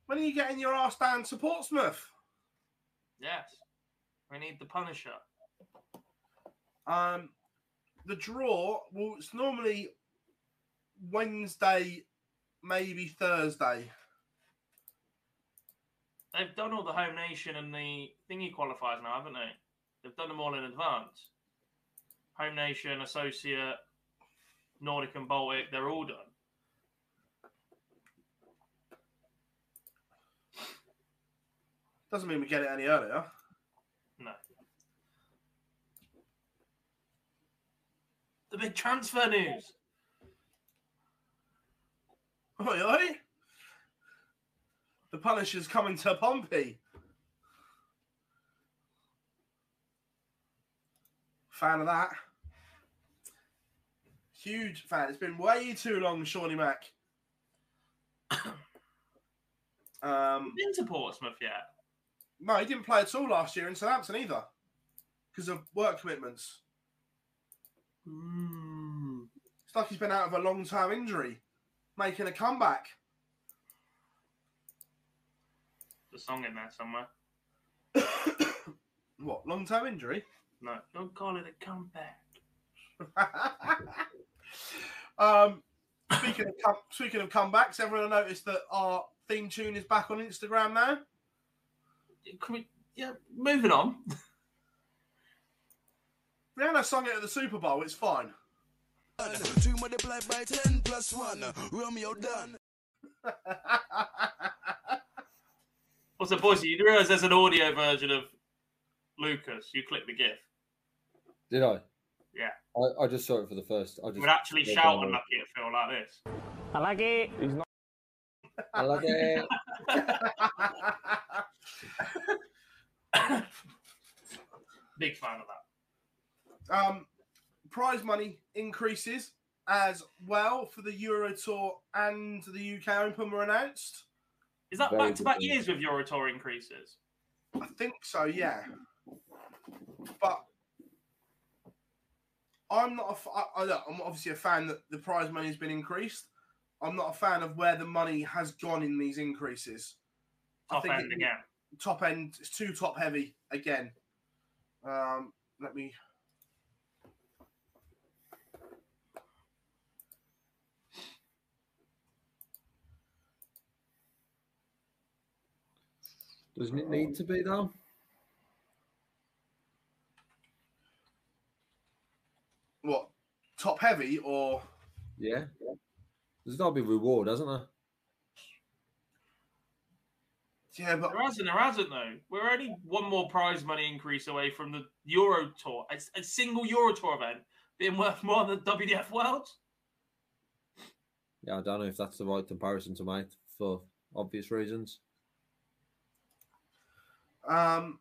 When are you getting your ass down to Portsmouth? Yes. We need the Punisher. Um, the draw. Well, it's normally Wednesday, maybe Thursday. They've done all the home nation and the thingy qualifiers now, haven't they? They've done them all in advance. Home nation, associate, Nordic and Baltic, they're all done. Doesn't mean we get it any earlier. No. The big transfer news. Oi, oi. The Punisher's coming to Pompey. Fan of that. Huge fan. It's been way too long, Shawnee Mac. um, Been to Portsmouth yet? no, he didn't play at all last year in Southampton either because of work commitments. It's like he's been out of a long term injury, making a comeback. The song in there somewhere. What, long term injury? No, don't call it a comeback. Um, speaking of com- speaking of comebacks, everyone noticed that our theme tune is back on Instagram now. Can we, yeah, moving on. Rihanna sung it at the Super Bowl. It's fine. Two multiplied by ten plus one. Romeo done. Also, boys, you realise there's an audio version of Lucas. You click the GIF. Did I? Yeah. I, I just saw it for the first. I just We'd actually shout down and it. lucky it feel like this. I like it. He's not. I like it. Big fan of that. Um, prize money increases as well for the Euro Tour and the UK Open were announced. Is that back to back years with Euro Tour increases? I think so, yeah. But I'm not a. f- I, I, look, I'm obviously a fan that the prize money has been increased. I'm not a fan of where the money has gone in these increases. I Top think end it- again. Top end. It's too top heavy again. Um, let me. Doesn't it need to be though? Top heavy or Yeah. There's got to be reward, hasn't there? Yeah, but there hasn't. There hasn't though. We're only one more prize money increase away from the Euro Tour, a, a single Euro Tour event being worth more than WDF World. Yeah, I don't know if that's the right comparison to make for obvious reasons. Um,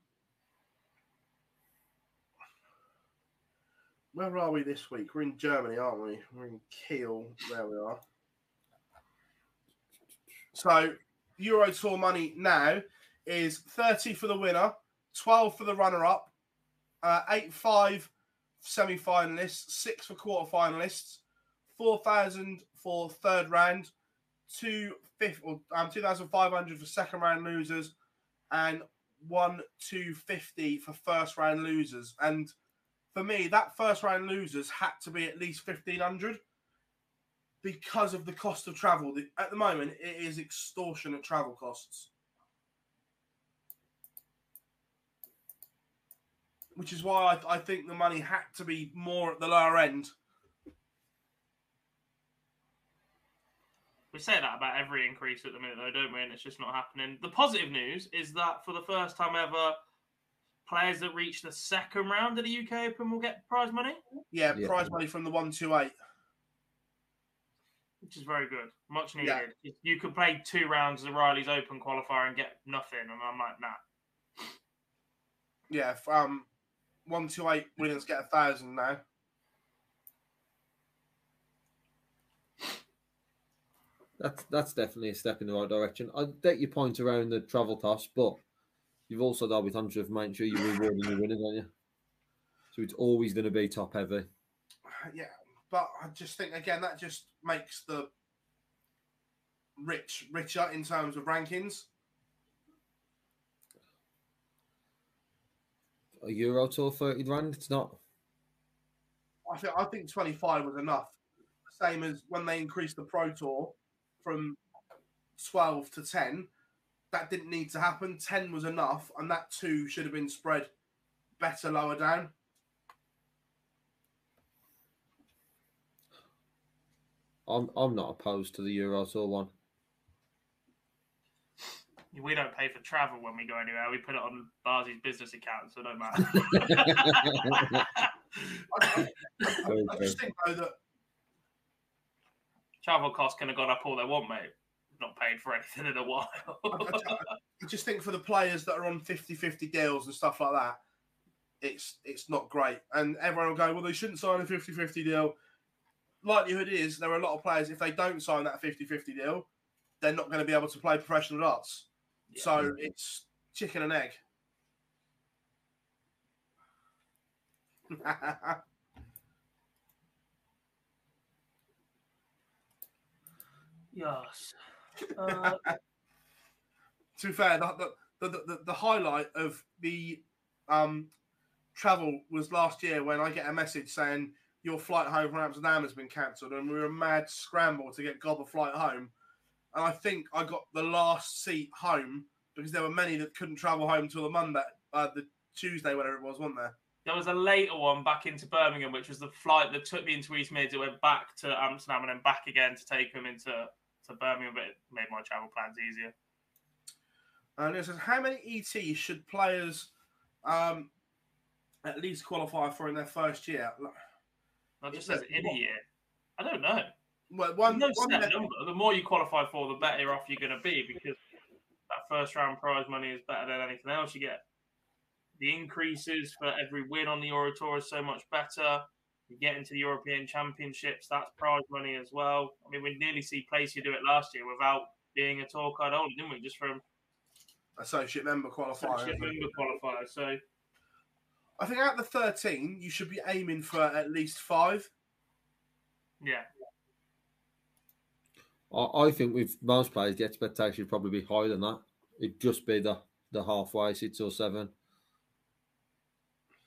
where are we this week? We're in Germany, aren't we? We're in Kiel. There we are. So, Euro Tour money now is 30 for the winner, 12 for the runner up, uh, 8 5 semi finalists, 6 for quarter finalists, 4,000 for third round, two fifth, or, um, 2,500 for second round losers, and 1 250 for first round losers. And for me, that first round losers had to be at least 1,500 because of the cost of travel. At the moment, it is extortionate travel costs. Which is why I, I think the money had to be more at the lower end. We say that about every increase at the minute, though, don't we? And it's just not happening. The positive news is that for the first time ever, players that reach the second round of the UK Open will get prize money, Yeah, prize money from the 128. which is very good, much needed. You could play two rounds of the Riley's Open qualifier and get nothing, and I'm like, nah. Yeah, if, um, 128 winners get a thousand now. That's that's definitely a step in the right direction. I get your point around the travel costs, but you've also got to be conscious of making sure you're rewarding your winners, aren't you? So it's always going to be top heavy. Yeah, but I just think again that just makes the rich richer in terms of rankings. A Euro Tour thirty grand, it's not. I think I think 25 was enough. Same as when they increased the Pro Tour from 12 to 10. That didn't need to happen. 10 was enough, and that two should have been spread better lower down. I'm I'm not opposed to the Euro Tour one. We don't pay for travel when we go anywhere. We put it on Barzy's business account, so it don't matter. I, I- I just think though that travel costs can have gone up all they want, mate. Not paid for anything in a while. I just think for the players that are on 50-50 deals and stuff like that, it's it's not great. And everyone will go, well, they shouldn't sign a 50-50 deal. Likelihood is there are a lot of players, if they don't sign that 50-50 deal, they're not going to be able to play professional darts. So it's chicken and egg. yes. Uh, to be fair, the, the, the, the, the highlight of the um, travel was last year when I get a message saying your flight home from Amsterdam has been cancelled, and we were a mad scramble to get Gob a flight home. And I think I got the last seat home because there were many that couldn't travel home till the Monday, uh, the Tuesday, whatever it was, wasn't there? There was a later one back into Birmingham, which was the flight that took me into East Mids. It went back to Amsterdam and then back again to take them into to Birmingham, but it made my travel plans easier. And it says, how many ETs should players um, at least qualify for in their first year? Not just says in a year. I don't know. Well, one, no one set number. The more you qualify for, the better off you're going to be because that first round prize money is better than anything else you get. The increases for every win on the Euro Tour is so much better. You get into the European Championships, that's prize money as well. I mean, we nearly see Plaisier do it last year without being a tour card holder, didn't we? Just from associate member qualifier. associate member qualifier. So I think out of the 13, you should be aiming for at least five. yeah, I, I think with most players, the expectation would probably be higher than that. It'd just be the, the halfway, six or seven.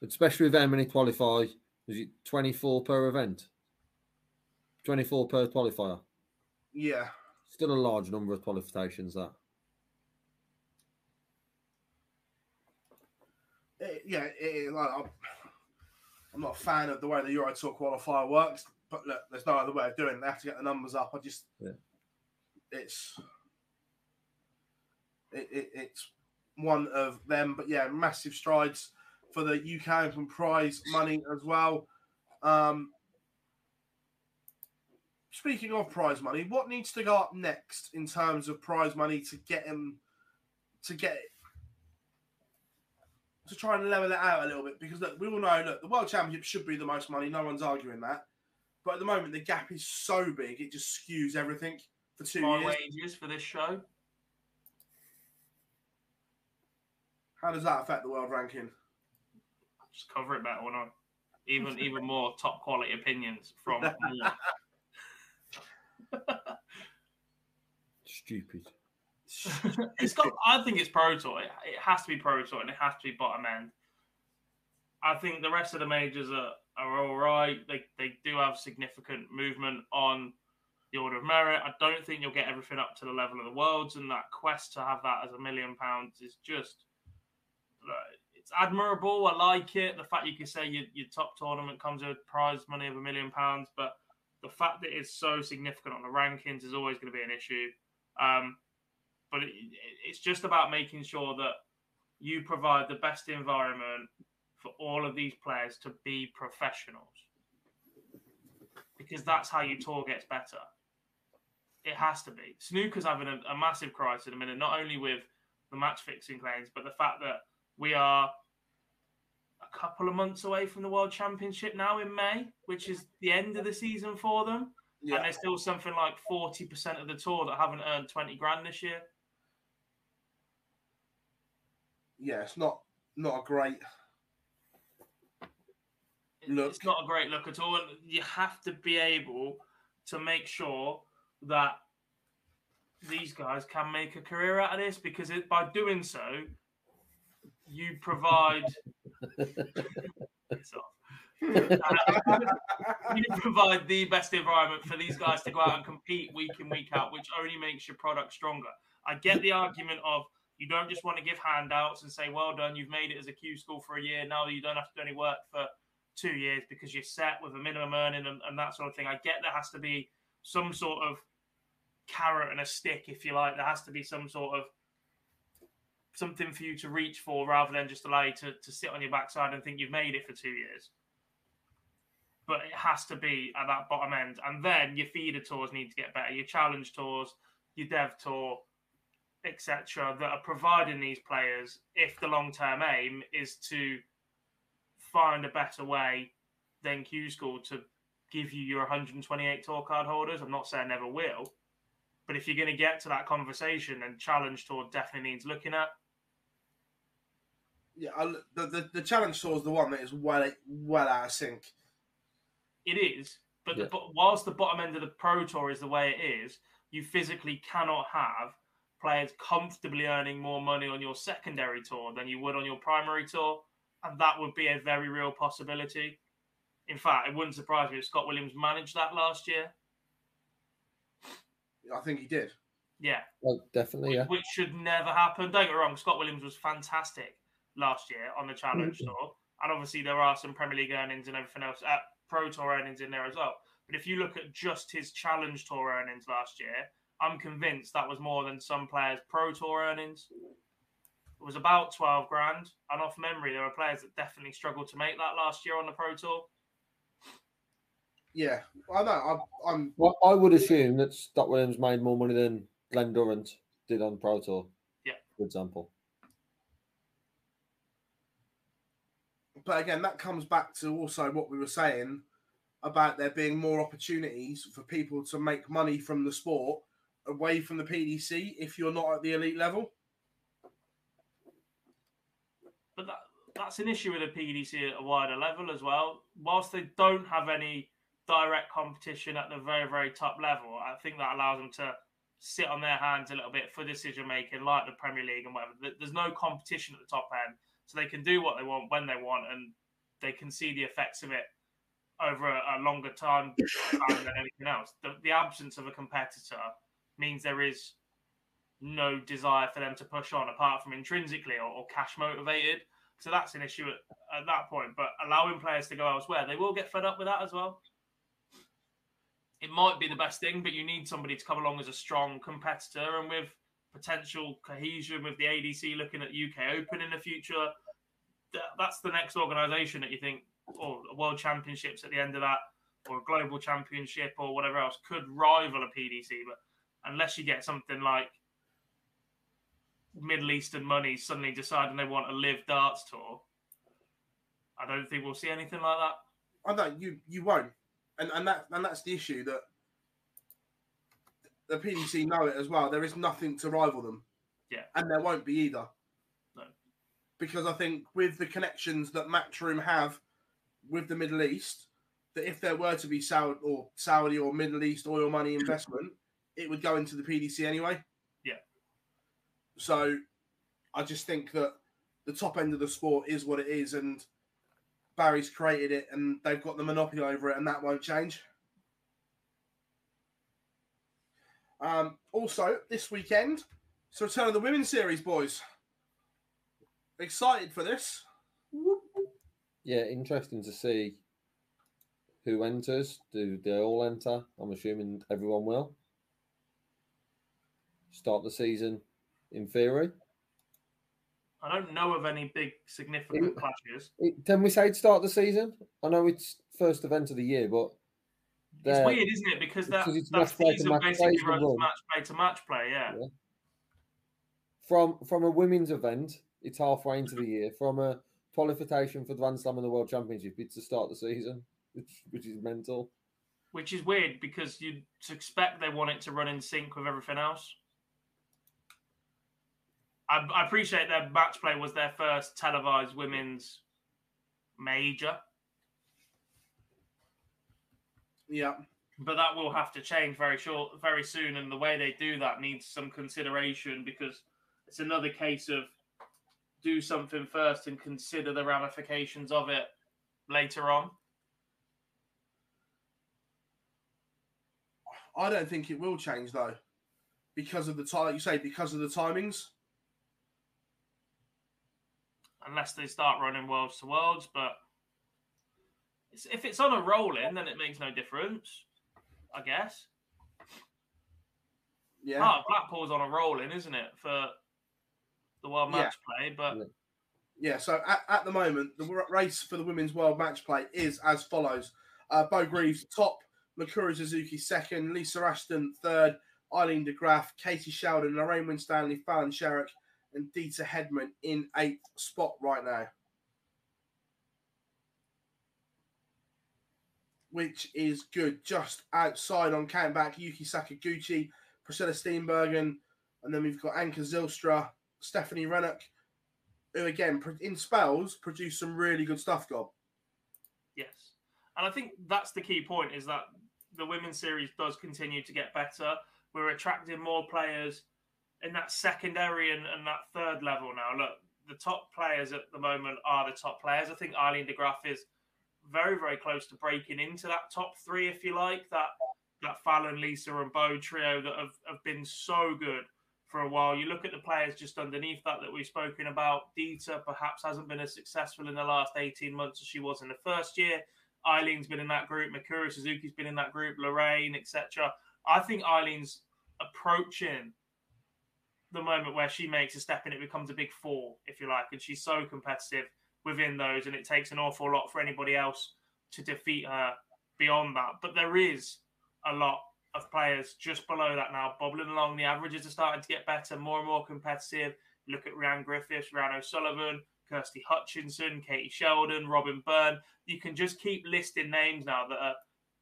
Especially with how many qualify. Is it 24 per event? 24 per qualifier. Yeah. Still a large number of qualifications, that. It- yeah, it, it- like, I'm, I'm not a fan of the way the Euro Tour qualifier works, But look, there's no other way of doing it. They have to get the numbers up. I just, Yeah. it's, it, it, it's one of them. But yeah, massive strides for the UK Open prize money as well. Um, speaking of prize money, what needs to go up next in terms of prize money to get him to get to try and level it out a little bit? Because look, we all know look, the World Championship should be the most money. No one's arguing that. But at the moment, the gap is so big, it just skews everything for two My years. wages for this show. How does that affect the world ranking? Just cover it better, why not? Even even more top quality opinions from more. Stupid. it's got. I think it's Pro Tour. It it has to be Pro Tour, and it has to be bottom end. I think the rest of the majors are, are all right. They they do have significant movement on the order of merit. I don't think you'll get everything up to the level of the worlds, and that quest to have that as a million pounds is just. uh, It's admirable. I like it. The fact you can say your, your top tournament comes with prize money of a million pounds, but the fact that it's so significant on the rankings is always going to be an issue. Um, but it, it- it's just about making sure that you provide the best environment for all of these players to be professionals because that's how your tour gets better. It has to be. Snooker's having a, a massive crisis at the minute, not only with the match fixing claims, but the fact that we are a couple of months away from the World Championship now in May, which is the end of the season for them. Yeah. And there's still something like 40% of the tour that haven't earned 20 grand this year. Yeah, it's not not a great look. It's not a great look at all. You have to be able to make sure that these guys can make a career out of this because it, by doing so, you provide. You provide the best environment for these guys to go out and compete week in week out, which only makes your product stronger. I get the argument of you don't just want to give handouts and say, "Well done, you've made it as a Q school for a year. Now you don't have to do any work for two years because you're set with a minimum earning and, and that sort of thing." I get there has to be some sort of carrot and a stick, if you like. There has to be some sort of something for you to reach for rather than just allow you to, to sit on your backside and think you've made it for two years. But it has to be at that bottom end. And then your feeder tours need to get better. Your challenge tours, your dev tour, etc., that are providing these players if the long term aim is to find a better way than Q School to give you your 128 tour card holders. I'm not saying never will, but if you're going to get to that conversation, then challenge tour definitely needs looking at. Yeah. I, the, the the challenge tour is the one that is well well out of sync. It is, but Yeah. the, but whilst the bottom end of the pro tour is the way it is, you physically cannot have players comfortably earning more money on your secondary tour than you would on your primary tour, and that would be a very real possibility. In fact, it wouldn't surprise me if Scott Williams managed that last year. I think he did. Yeah, Well, definitely, yeah. which should never happen. Don't get me wrong, Scott Williams was fantastic last year on the Challenge Mhm. Tour, and obviously there are some Premier League earnings and everything else, uh, Pro Tour earnings in there as well. But if you look at just his Challenge Tour earnings last year, I'm convinced that was more than some players' Pro Tour earnings. It was about 12 grand, and off memory, there are players that definitely struggled to make that last year on the Pro Tour. Yeah, I know. I'm, I'm Well, I would assume that Scott Williams made more money than Glen Durrant did on Pro Tour. Yeah. For example. But again, that comes back to also what we were saying about there being more opportunities for people to make money from the sport away from the PDC if you're not at the elite level. But that, that's an issue with the PDC at a wider level as well. Whilst they don't have any direct competition at the very, very top level, I think that allows them to sit on their hands a little bit for decision making, like the Premier League and whatever. There's no competition at the top end, so they can do what they want when they want, and they can see the effects of it over a, a longer time, than anything else. The, the absence of a competitor means there is no desire for them to push on apart from intrinsically or, or cash motivated. So that's an issue at, at that point. But allowing players to go elsewhere, they will get fed up with that as well. it might be the best thing, but you need somebody to come along as a strong competitor and with potential cohesion with the ADC looking at UK Open in the future. That's the next organisation that you think, oh, or World Championships at the end of that, or a Global Championship or whatever else could rival a PDC. But unless you get something like Middle Eastern money suddenly deciding they want a live darts tour, I don't think we'll see anything like that. I know you you won't, and and that and that's the issue that the PDC know it as well. There is nothing to rival them. Yeah, and there won't be either. No, because I think with the connections that Matchroom have with the Middle East, that if there were to be Saudi or Saudi or Middle East oil money investment, it would go into the PDC anyway. Yeah. So, I just think that the top end of the sport is what it is, and Barry's created it, and they've got the monopoly over it, and that won't change. Um, also, this weekend, it's the return of the women's series, boys. Excited for this? Yeah, interesting to see who enters. Do they all enter? I'm assuming everyone will. Start the season in theory. I don't know of any big significant It- clashes. It, can we say it start the season? I know it's first event of the year, but It's weird, isn't it? Because that, because it's that match play to season match play basically runs match play to match play. Yeah. Yeah. from from a women's event, it's halfway into the year. From a qualification for the Grand Slam and the World Championship, it's the start of the season, which which is mental. Which is weird because you'd expect they want it to run in sync with everything else. I, I appreciate their match play was their first televised women's major, Yeah. but that will have to change very short, very soon. And the way they do that needs some consideration because it's another case of do something first and consider the ramifications of it later on. I don't think it will change though, because of the time you say because of the timings. unless they start running worlds to worlds. But if it's on a rolling, then it makes no difference, I guess. Yeah. Part of Blackpool's on a rolling, isn't it, for the world Yeah. match play? But Yeah, so at, at the moment, the race for the women's world match play is as follows: uh, Bo Greaves top, Mikuru Suzuki second, Lisa Ashton third, Aileen de Graaf, Katie Sheldon, Lorraine Winstanley, Fallon Sherrock, and Deta Hedman in eighth spot right now, which is good. Just outside on count back, Yuki Sakaguchi, Priscilla Steenbergen, and then we've got Anca Zijlstra, Stephanie Rennock, who again in spells produce some really good stuff. Gob. Yes. And I think that's the key point is that the women's series does continue to get better. We're attracting more players in that secondary and, and that third level now. Look, the top players at the moment are the top players. I think Aileen de Graaf is very, very close to breaking into that top three, if you like. That that Fallon, Lisa, and Bo trio that have, have been so good for a while. You look at the players just underneath that that we've spoken about. Deta perhaps hasn't been as successful in the last 18 months as she was in the first year. Aileen's been in that group. Mikuru Suzuki's been in that group. Lorraine, etc. I think Aileen's approaching the moment where she makes a step and it becomes a big four, if you like, and she's so competitive within those, and it takes an awful lot for anybody else to defeat her beyond that. But there is a lot of players just below that now, bobbling along. The averages are starting to get better, more and more competitive. Look at Rhian Griffiths, Rhian O'Sullivan, Kirsty Hutchinson, Katie Sheldon, Robyn Byrne. You can just keep listing names now that are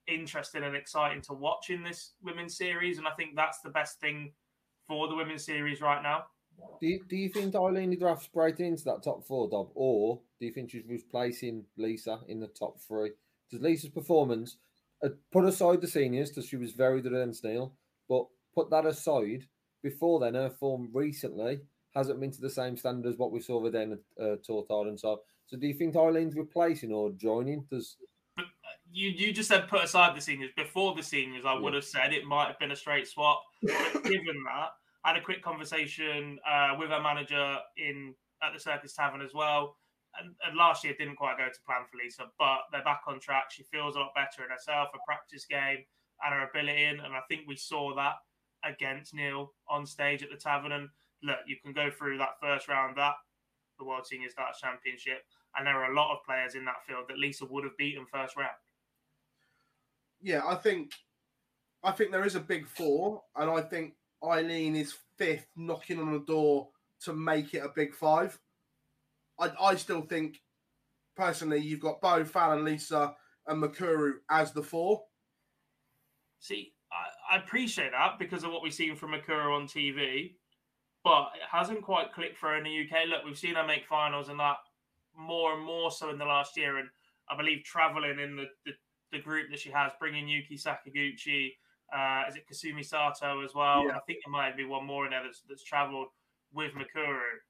interesting and exciting to watch in this women's series, and I think that's the best thing for the women's series right now. Do you, do you think Aileen de Graaf's breaking into that top four, Dob, or do you think she's replacing Lisa in the top three? Does Lisa's performance, uh, put aside the seniors, because she was very good against Neil, but put that aside, before then, her form recently hasn't been to the same standard as what we saw with then at uh, Tortard and so. So do you think Aileen's replacing or joining? Does You you just said put aside the seniors. Before the seniors, I would have said it might have been a straight swap. But given that, Had a quick conversation uh, with her manager in at the Circus Tavern as well. And, and last year didn't quite go to plan for Lisa, but they're back on track. She feels a lot better in herself. A practice game, and her ability, in, and I think we saw that against Neil on stage at the Tavern. And look, you can go through that first round, that the World Senior Darts Championship, and there are a lot of players in that field that Lisa would have beaten first round. Yeah, I think I think there is a big four, and I think Aileen is fifth, knocking on the door to make it a big five. I, I still think, personally, you've got Bo, Fallon, Lisa, and Mikuru as the four. See, I, I appreciate that because of what we've seen from Mikuru on TV, but it hasn't quite clicked for her in the UK. Look, we've seen her make finals and that more and more so in the last year, and I believe traveling in the, the, the group that she has, bringing Yuki Sakaguchi, uh, is it Kasumi Sato as well? Yeah. I think there might be one more in there that's, that's travelled with Mikuru.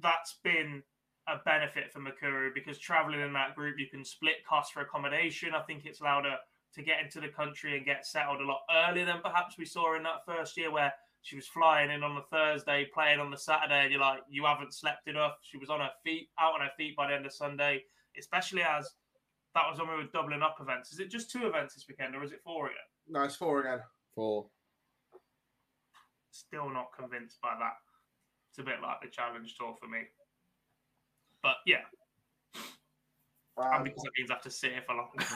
That's been a benefit for Mikuru because traveling in that group, you can split costs for accommodation. I think it's allowed her to get into the country and get settled a lot earlier than perhaps we saw in that first year where she was flying in on the Thursday, playing on the Saturday, and you're like, you haven't slept enough. She was on her feet, out on her feet by the end of Sunday, especially as that was when we were doubling up events. Is it just two events this weekend or is it four again? No, it's four again. Four. Still not convinced by that. It's a bit like the challenge tour for me. But yeah. and because that means I have to sit here for long.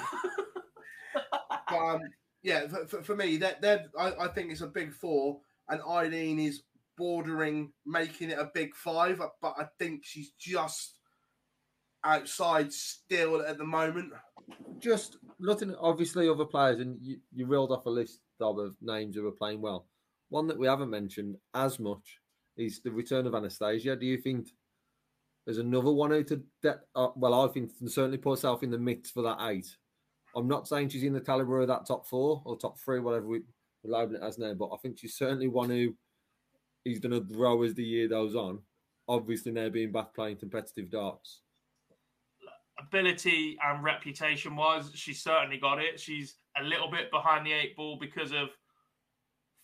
But um, yeah, for, for, for me, that that I, I think it's a big four, and Aileen is bordering making it a big five, but I think she's just outside still at the moment. Just looking at obviously other players, and you, you reeled off a list of of names who are playing well. One that we haven't mentioned as much is the return of Anastasia. Do you think there's another one who to that? Uh, well, I think certainly put herself in the mix for that eight. I'm not saying she's in the caliber of that top four or top three, whatever we, we're labeling it as now, but I think she's certainly one who is going to grow as the year goes on. Obviously, now being back playing competitive darts. Ability and reputation wise, she's certainly got it. She's a little bit behind the eight ball because of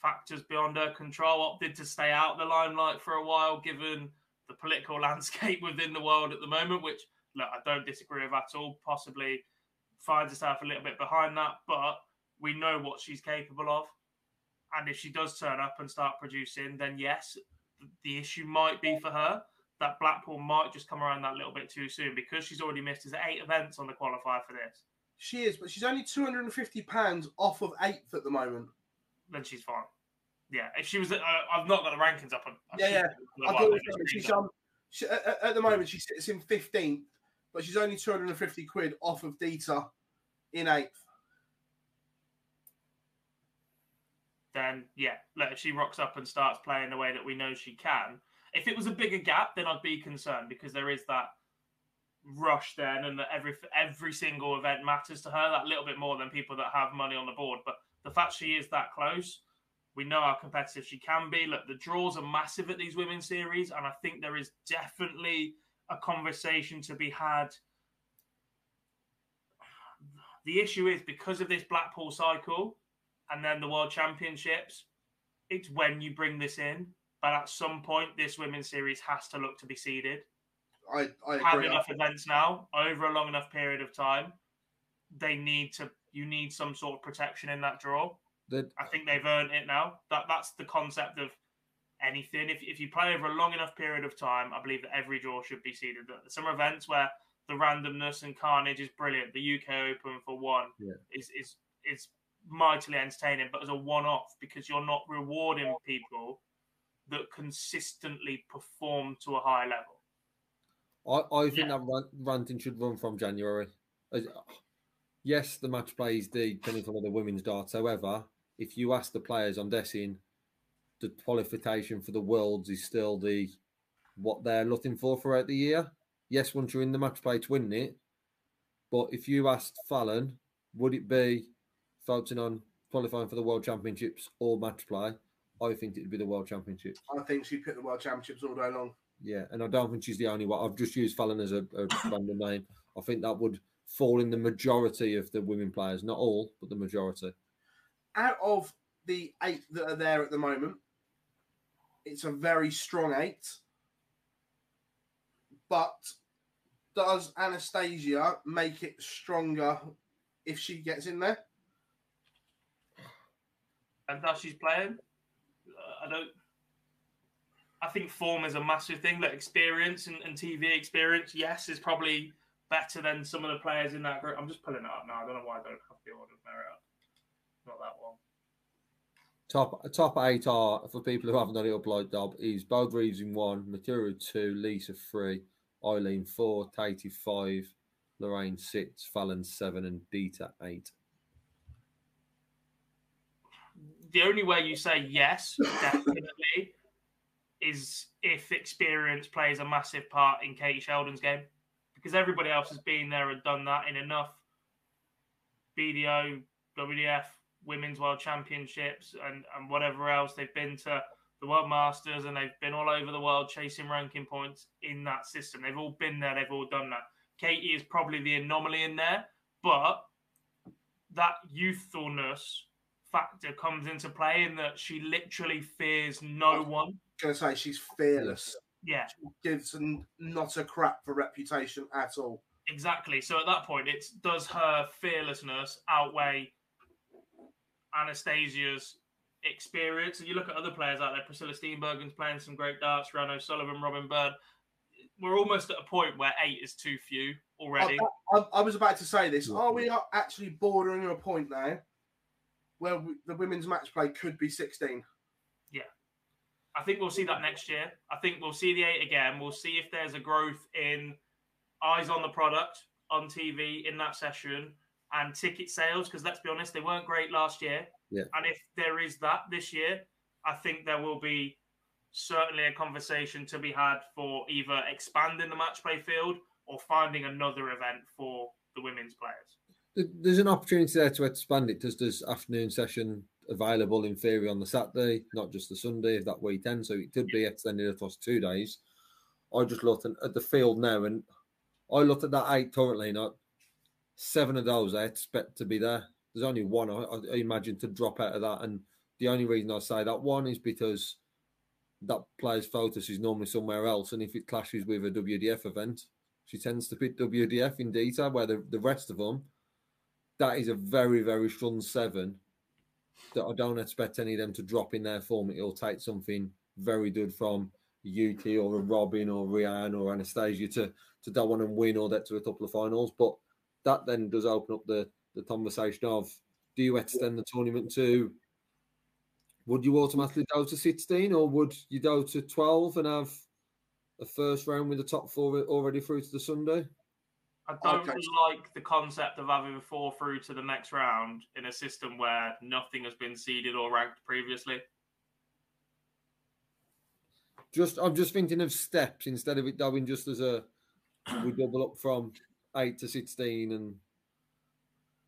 factors beyond her control. Opted to stay out of the limelight for a while, given the political landscape within the world at the moment, which look, I don't disagree with at all. Possibly finds herself a little bit behind that, but we know what she's capable of. And if she does turn up and start producing, then yes, the issue might be for her that Blackpool might just come around that little bit too soon because she's already missed his eight events on the qualifier for this. She is, but she's only two hundred and fifty pounds off of eighth at the moment. Then she's fine. Yeah, if she was, uh, I've not got the rankings up. On, Yeah, yeah. for a I while, thought let me it was- just she's um, she, at, at- at the moment she sits in fifteenth, but she's only two hundred and fifty quid off of Deta in eighth. then yeah, look, if she rocks up and starts playing the way that we know she can, if it was a bigger gap, then I'd be concerned because there is that rush then, and that every every single event matters to her that little bit more than people that have money on the board. But the fact she is that close, we know how competitive she can be. Look, the draws are massive at these women's series, and I think there is definitely a conversation to be had. The issue is because of this Blackpool cycle and then the World Championships, it's when you bring this in. But at some point, this women's series has to look to be seeded. I, I Have agree. enough events now over a long enough period of time. They need to. You need some sort of protection in that draw. The, I think they've earned it now. That that's the concept of anything. If if you play over a long enough period of time, I believe that every draw should be seeded. There are Some events where the randomness and carnage is brilliant. The UK Open for one Yeah. is is is mightily entertaining, but as a one-off because you're not rewarding people that consistently perform to a high level. I, I think that rant, ranting should run from January. Yes, the match play is the pinnacle of the women's darts. However, if you ask the players, I'm guessing the qualification for the worlds is still the what they're looking for throughout the year. Yes, once you're in the match play to win it, but if you asked Fallon, would it be focusing on qualifying for the World Championships or match play? I think it'd be the World Championships. I think she picked the World Championships all day long. Yeah, and I don't think she's the only one. I've just used Fallon as a, a random name. I think that would fall in the majority of the women players, not all, but the majority. Out of the eight that are there at the moment, it's a very strong eight. But does Anastasia make it stronger if she gets in there? and how she's playing. I don't. I think form is a massive thing. That experience and, and TV experience, yes, is probably better than some of the players in that group. I'm just pulling it up now. I don't know why I don't have the order of merit up. Not that one. Top top eight are for people who haven't done it up like Dob is Bo Greaves in one, Matura two, Lisa three, Aileen four, Katie five, Lorraine six, Fallon seven, and Deta eight. The only way you say yes, definitely, is if experience plays a massive part in Katie Sheldon's game, because everybody else has been there and done that in enough BDO, WDF, Women's World Championships, and, and whatever else. They've been to the World Masters and they've been all over the world chasing ranking points in that system. They've all been there, they've all done that. Katie is probably the anomaly in there, but that youthfulness factor comes into play in that she literally fears no one. Gonna say she's fearless. Yeah. She gives n- not a crap for reputation at all. Exactly. So at that point, it's does her fearlessness outweigh Anastasia's experience? And you look at other players out there, Priscilla Steenbergen's playing some great darts, Rhian O'Sullivan, Robyn Byrne. We're almost at a point where eight is too few already. I, I, I was about to say this. Are we actually bordering a point now where we, the women's match play could be 16? Yeah. I think we'll see that next year. I think we'll see the eight again. We'll see if there's a growth in eyes on the product on TV in that session and ticket sales. Because let's be honest, they weren't great last year. Yeah. And if there is that this year, I think there will be certainly a conversation to be had for either expanding the match play field or finding another event for the women's players. There- There's an opportunity there to expand it. Does this afternoon session available in theory on the Saturday, not just the Sunday of that weekend? So it could be extended across two days. I just looked at the field now, and I looked at that eight currently. Not seven of those I expect to be there. There's only one I, I imagine to drop out of that, and the only reason I say that one is because that player's focus is normally somewhere else, and if it clashes with a WDF event, she tends to pick WDF in data, where the, the rest of them, that is a very, very strong seven that I don't expect any of them to drop in their form. It'll take something very good from UT or a Robyn or Rianne or Anastasia to, to go on and win or get to a couple of finals. But that then does open up the, the conversation of do you extend the tournament to would you automatically go to 16 or would you go to 12 and have a first round with the top four already through to the Sunday? I don't like the concept of having four through to the next round in a system where nothing has been seeded or ranked previously. Just I'm just thinking of steps instead of it going just as a we double up from eight to sixteen and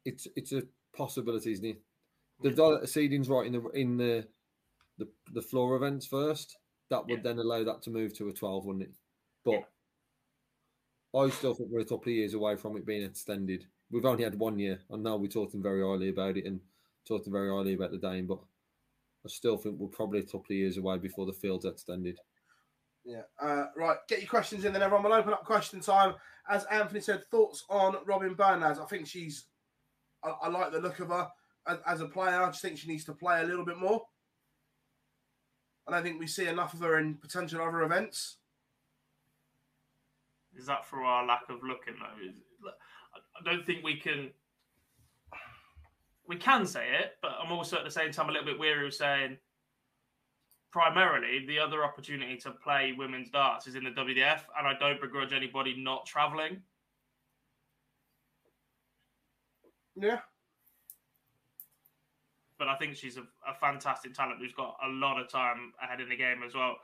it's it's a possibility, isn't it? They've done the seedings right in the in the the, the floor events first. That would then allow that to move to a twelve, wouldn't it? But I still think we're a couple of years away from it being extended. We've only had one year, and now we're talking very highly about it and talking very highly about the Dane, but I still think we're probably a couple of years away before the field's extended. Yeah. Uh, right. Get your questions in then, everyone. We'll open up question time. As Anthony said, thoughts on Robin Bernaz. I think she's, I, I like the look of her as, as a player. I just think she needs to play a little bit more. I don't think we see enough of her in potential other events. Is that for our lack of looking though? Is, I don't think we can. We can say it, but I'm also at the same time a little bit weary of saying. Primarily, the other opportunity to play women's darts is in the WDF, and I don't begrudge anybody not travelling. Yeah. But I think she's a, a fantastic talent who's got a lot of time ahead in the game as well.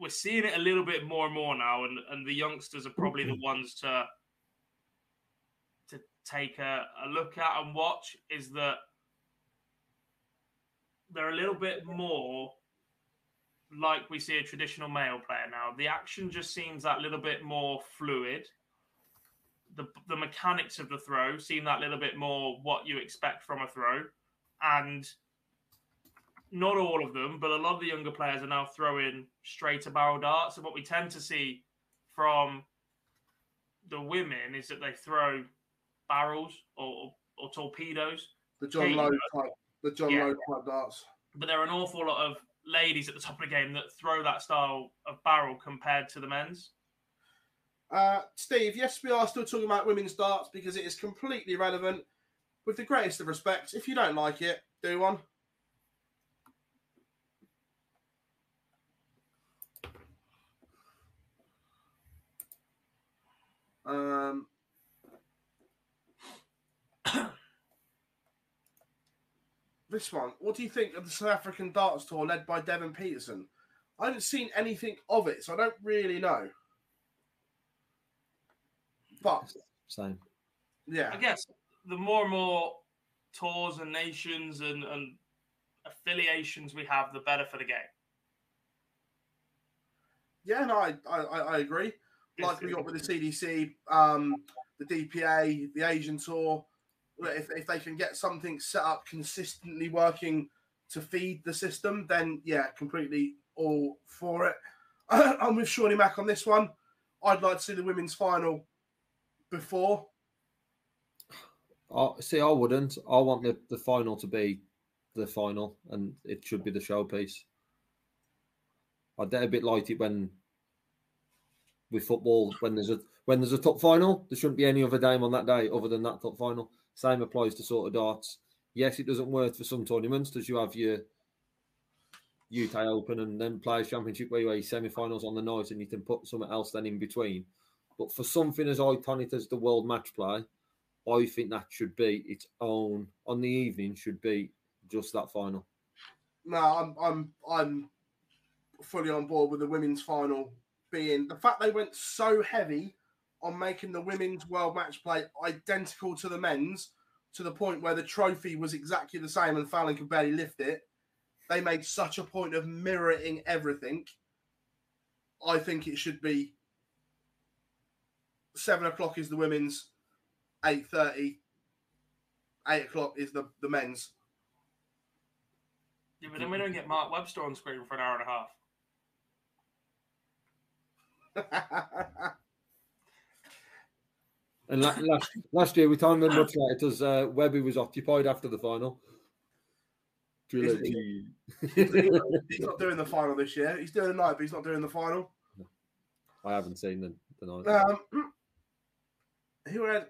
We're seeing it a little bit more and more now, and, and the youngsters are probably the ones to to take a, a look at and watch. Is that they're a little bit more like we see a traditional male player now. The action just seems that little bit more fluid. The, the mechanics of the throw seem that little bit more what you expect from a throw. And not all of them, but a lot of the younger players are now throwing straighter barrel darts. And what we tend to see from the women is that they throw barrels or, or torpedoes. The John Lowe type, The John Yeah. Lowe type darts. but there are an awful lot of ladies at the top of the game that throw that style of barrel compared to the men's. Uh, Steve, yes, we are still talking about women's darts because it is completely relevant. With the greatest of respects, if you don't like it, do one. Um, this one, what do you think of the South African darts tour led by Devon Petersen? I haven't seen anything of it, so I don't really know. But Same. yeah, I guess the more and more tours and nations and, and affiliations we have, the better for the game. Yeah, no, I, I, I I agree. Like we got with the CDC, um, the DPA, the Asian tour. If, if they can get something set up consistently working to feed the system, then yeah, completely all for it. I'm with Shawnee Mack on this one. I'd like to see the women's final before. I see. I wouldn't. I want the, the final to be the final, and it should be the showpiece. I get a bit like it when with football when there's a when there's a top final, there shouldn't be any other game on that day other than that top final. Same applies to sort of darts. Yes, it doesn't work for some tournaments because you have your UK Open and then Players Championship where you have semi-finals on the night and you can put something else then in between. But for something as iconic as the World Match Play, I think that should be its own on the evening. Should be just that final. No, I'm I'm I'm fully on board with the women's final being the fact they went so heavy on making the women's world match play identical to the men's to the point where the trophy was exactly the same and Fallon could barely lift it. They made such a point of mirroring everything. I think it should be seven o'clock is the women's, eight thirty, eight o'clock is the, the men's. Yeah, but then we don't get Mark Webster on screen for an hour and a half. And la- last last year we timed them much later because uh, Webby was occupied after the final. Trilogy. he's not doing the final this year. He's doing the night, but he's not doing the final. I haven't seen the, the night. Um, who had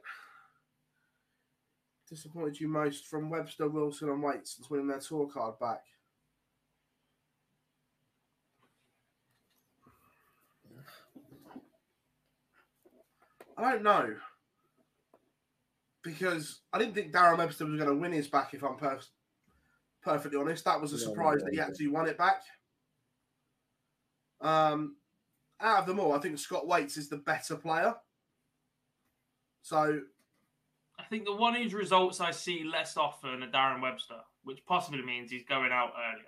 disappointed you most from Webster, Wilson, and Waite since winning their tour card back? I don't know because I didn't think Darren Webster was going to win his back. If I'm per- perfectly honest, that was a No, surprise no, that he no. actually won it back. Um, out of them all, I think Scott Waites is the better player. So I think the one whose results I see less often are Darren Webster, which possibly means he's going out earlier.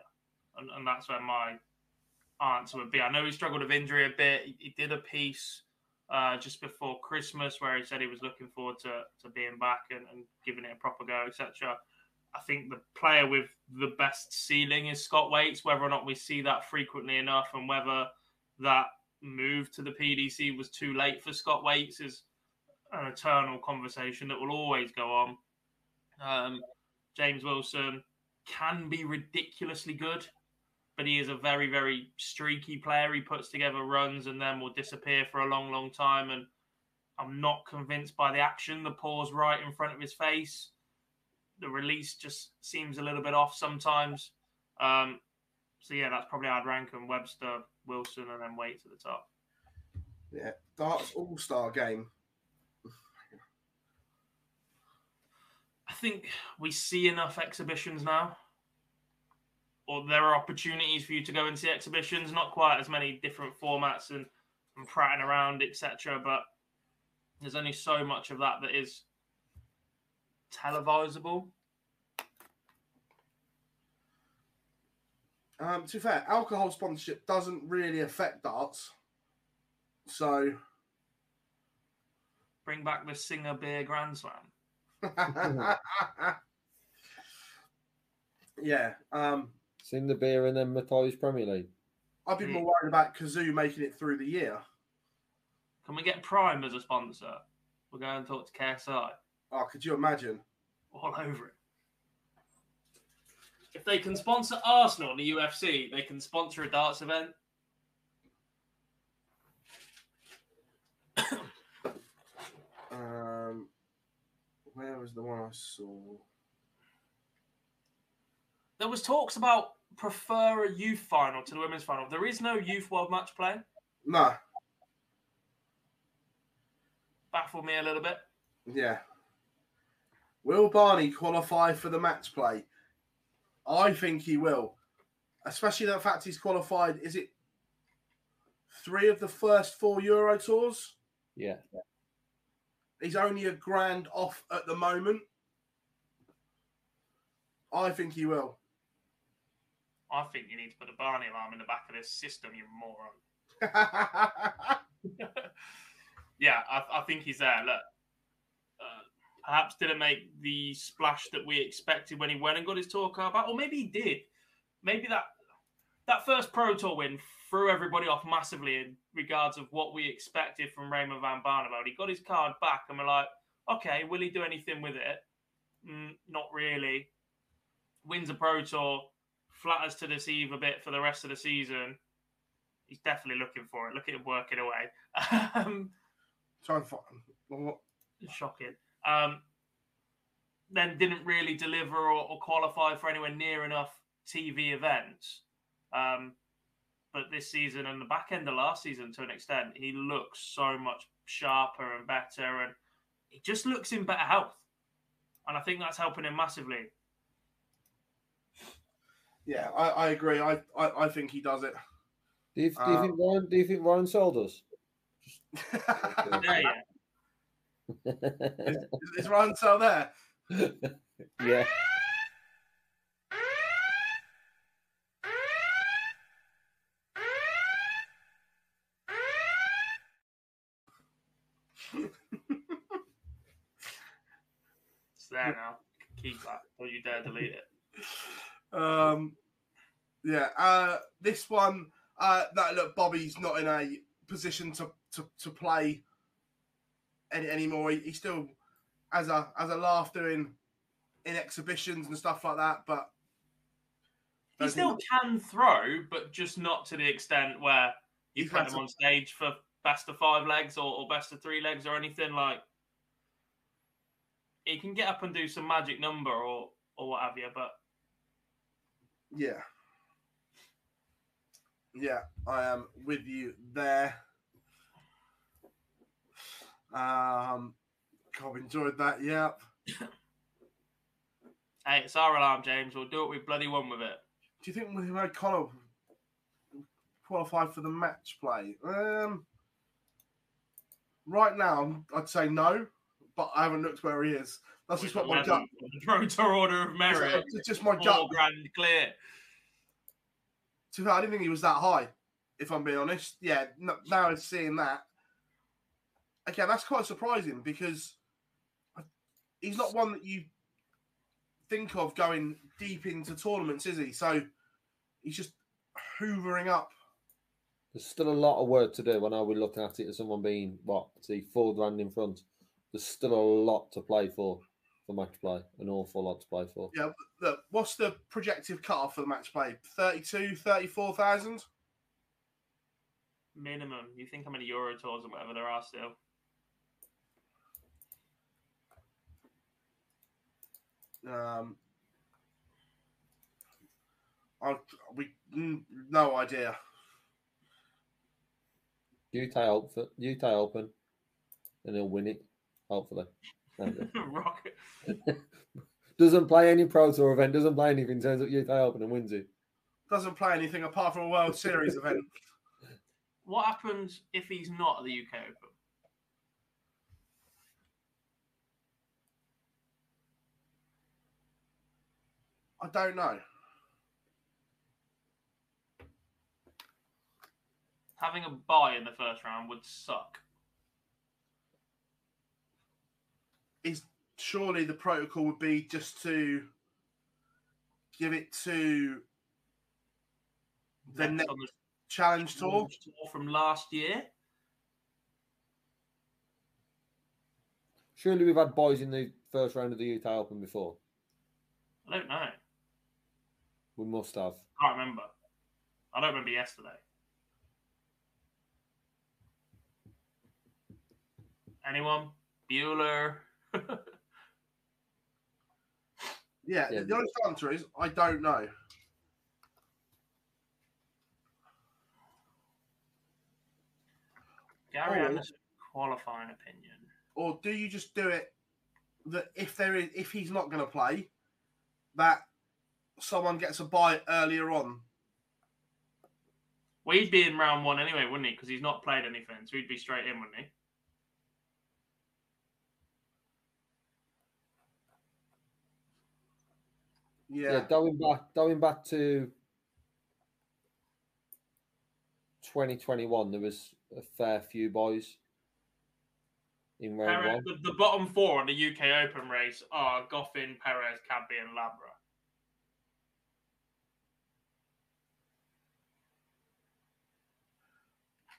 And, and that's where my answer would be. I know he struggled with injury a bit. He, he did a piece uh, just before Christmas where he said he was looking forward to, to being back and, and giving it a proper go, etc. I think the player with the best ceiling is Scott Waites. Whether or not we see that frequently enough and whether that move to the PDC was too late for Scott Waites is an eternal conversation that will always go on. Um, James Wilson can be ridiculously good, but he is a very, very streaky player. He puts together runs and then will disappear for a long, long time. And I'm not convinced by the action. The pause right in front of his face. The release just seems a little bit off sometimes. Um, so yeah, that's probably how I'd rank him: Webster, Wilson, and then Wait at the top. yeah, darts All Star game. I think we see enough exhibitions now, or there are opportunities for you to go and see exhibitions. Not quite as many different formats and, and prattling around, etc. But there's only so much of that that is televisable. Um, to be fair, alcohol sponsorship doesn't really affect darts. So Bring back the Singha Beer Grand Slam. yeah, um, Sing the beer and then Matthias Premier League. I've been more worried about Cazoo making it through the year. Can we get Prime as a sponsor? We'll go and talk to KSI Oh, could you imagine? all over it. If they can sponsor Arsenal in the UFC, they can sponsor a darts event. Um, where was the one I saw? There was talks about prefer a youth final to the women's final. There is no youth world match play. No. Baffled me a little bit. Yeah. Will Barney qualify for the match play? I think he will. Especially the fact he's qualified. Is it three of the first four Euro tours? Yeah. He's only a grand off at the moment. I think he will. I think you need to put a Barney alarm in the back of this system, you moron. yeah, I, I think he's there. Look, uh, perhaps didn't make the splash that we expected when he went and got his tour car back, or maybe he did. Maybe that that first Pro Tour win threw everybody off massively in regards of what we expected from Raymond van Barneveld. He got his card back, and we're like, okay, will he do anything with it? Mm, not really. Wins a Pro Tour, flatters to deceive a bit for the rest of the season. He's definitely looking for it. Look at him working away. um, Trying to find. Shocking. Um, then didn't really deliver or, or qualify for anywhere near enough TV events. Um, but this season and the back end of last season, to an extent, he looks so much sharper and better, and he just looks in better health. And I think that's helping him massively. Yeah, I, I agree. I, I, I think he does it. Do you, do you Uh, think Ryan? Do you think Ryan sold us? Yeah, yeah. Is, is Ryan still there? yeah. It's there now. Keep that. Don't you dare delete it. Um, yeah. Uh, this one. Uh, no, look, Bobby's not in a position to to, to play any anymore. He, he still as a as a laugh doing in exhibitions and stuff like that, but He still think- can throw, but just not to the extent where you He's put him to- on stage for best of five legs or, or best of three legs or anything like. He can get up and do some magic number or or what have you, but Yeah. Yeah, I am with you there. Um, I've enjoyed that. Yep. hey, it's our alarm, James. We'll do what we bloody want with it. Do you think we had Connor qualify for the match play? Um, right now, I'd say no, but I haven't looked where he is. That's just what my gut. The Order of Merit. It's just my Four gut. grand clear. To be I didn't think he was that high. If I'm being honest, yeah. No, now it's seeing that. Okay, that's quite surprising because he's not one that you think of going deep into tournaments, is he? So he's just hoovering up. There's still a lot of work to do. When I know we're looking at it as someone being what see four grand in front. There's still a lot to play for for match play. An awful lot to play for. Yeah, look, what's the projected cutoff for the match play? 32, 34,000? Minimum. You think how many Euro tours and whatever there are still? Um, I, we no idea. UK Open, UK Open, and he'll win it. Hopefully. There. Rocket. doesn't play any Pro Tour event. Doesn't play anything. Turns up UK Open and wins it. Doesn't play anything apart from a World Series event. What happens if he's not at the UK Open? I don't know. Having a buy in the first round would suck. Is surely the protocol would be just to give it to the Next next on the challenge tour. Challenge tour from last year. Surely we've had boys in the first round of the UK Open before. I don't know. We must have. Can't remember. I don't remember yesterday. Anyone? Bueller. Yeah, Yeah, the honest answer is I don't know. Gary Oh. Anderson qualifying opinion. Or do you just do it that if there is if he's not going to play, that someone gets a buy earlier on? Well, he'd be in round one anyway, wouldn't he? Because he's not played anything, so he'd be straight in, wouldn't he? Yeah. Yeah, going back, going back to 2021, there was a fair few boys in round Perez, one. the, the bottom four on the UK Open race are Goffin, Perez, Cadby, and Labra.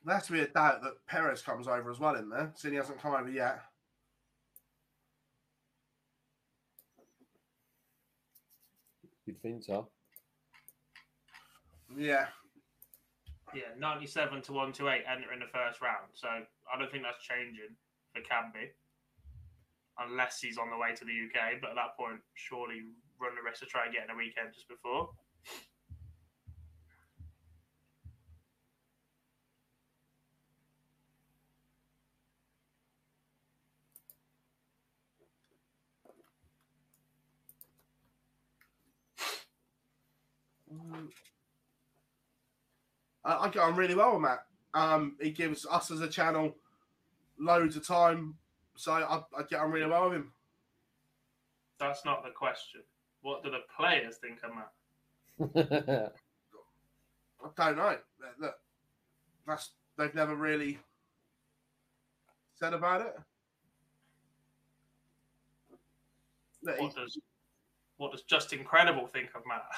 There has to be a doubt that Perez comes over as well in there, seeing he hasn't come over yet. You'd think so. Yeah. Yeah, 97 to 128 enter in the first round. So I don't think that's changing for Cadby. Unless he's on the way to the UK. But at that point, surely run the risk of trying and get in a weekend just before. I, I get on really well with Matt. Um, he gives us as a channel loads of time, so I, I get on really well with him. That's not the question. What do the players think of Matt? I don't know. That- that's they've never really said about it. What does what does Just Incredible think of Matt?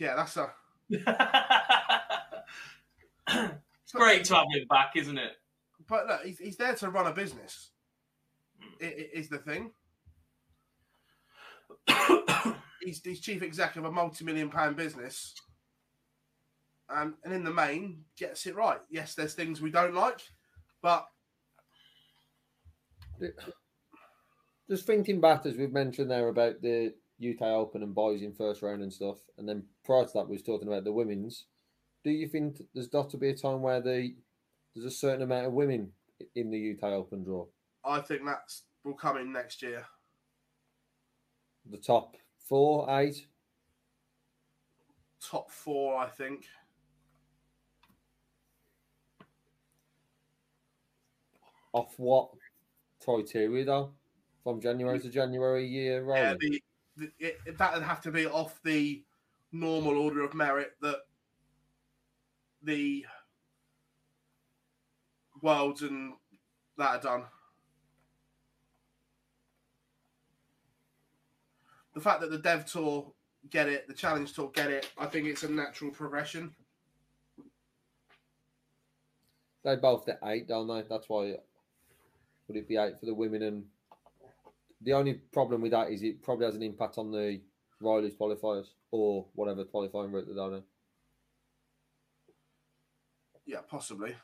yeah, that's a It's great to have him back, isn't it? but look, he's, he's there to run a business. i- i- the thing. he's, he's chief executive of a multi-million pound business, and and in the main gets it right. Yes, there's things we don't like, but Just thinking back, as we've mentioned there about the UK Open and boys in first round and stuff, and then prior to that, we was talking about the women's. Do you think there's got to be a time where the there's a certain amount of women in the UK Open draw? I think that's will come in next year. The top four, eight. Top four, I think. Off what criteria though? From January to January year rolling. Yeah, the, it, that would have to be off the normal order of merit that the worlds and that are done. The fact that the dev tour get it, the challenge tour get it, I think it's a natural progression. They both get eight, don't they? That's why would it be eight for the women? And the only problem with that is it probably has an impact on the Riley's qualifiers or whatever qualifying route they're down. Yeah, possibly.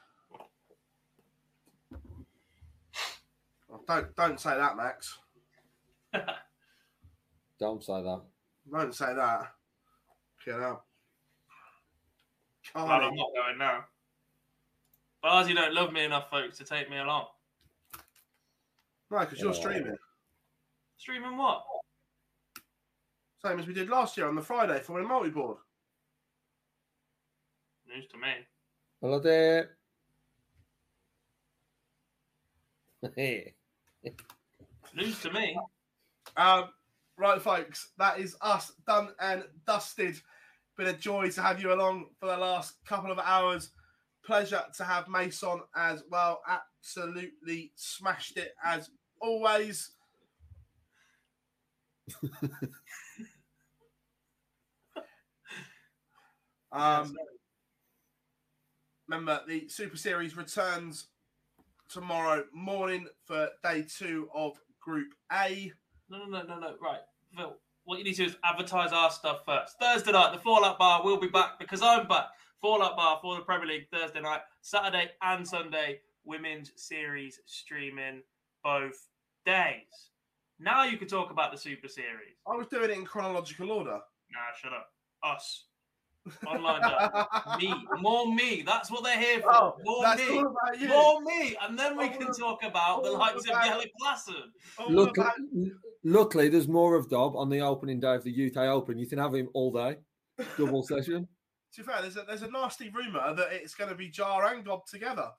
Oh, Don't don't say that, Max. Don't say that. Don't say that. Get out. Well, I'm not going now. Barzy don't love me enough, folks, to take me along. No, because you're streaming. Streaming what? Same as we did last year on the Friday for a multi board. News to me. Hello there. News to me. Um, right, folks, that is us done and dusted. Been a joy to have you along for the last couple of hours. Pleasure to have Mason as well. Absolutely smashed it as always. um, remember, the Super Series returns tomorrow morning for day two of Group A. No, no, no, no, no. Right, Phil. what you need to do is advertise our stuff first. Thursday night, the Fallout Bar will be back because I'm back. Fallout Bar for the Premier League Thursday night, Saturday and Sunday, women's series streaming both days. Now you can talk about the Super Series. I was doing it in chronological order. Nah, shut up. Us. Online done. me. More me. That's what they're here for. Oh, More that's me. all about you. More me. And then we All can about- talk about the all likes of about- Jelle Klaasen. Look, luckily, there's more of Dob on the opening day of the UK Open. You can have him all day, double session. To be fair, there's a, there's a nasty rumour that it's going to be Jar and Dob together.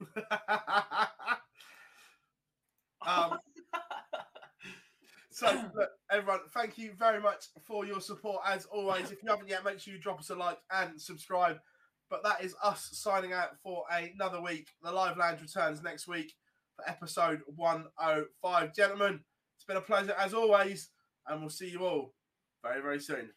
um, so, look, everyone, thank you very much for your support as always. If you haven't yet, make sure you drop us a like and subscribe. But that is us signing out for another week. The Live Lounge returns next week for episode 105. Gentlemen, it's been a pleasure as always, and we'll see you all very, very soon.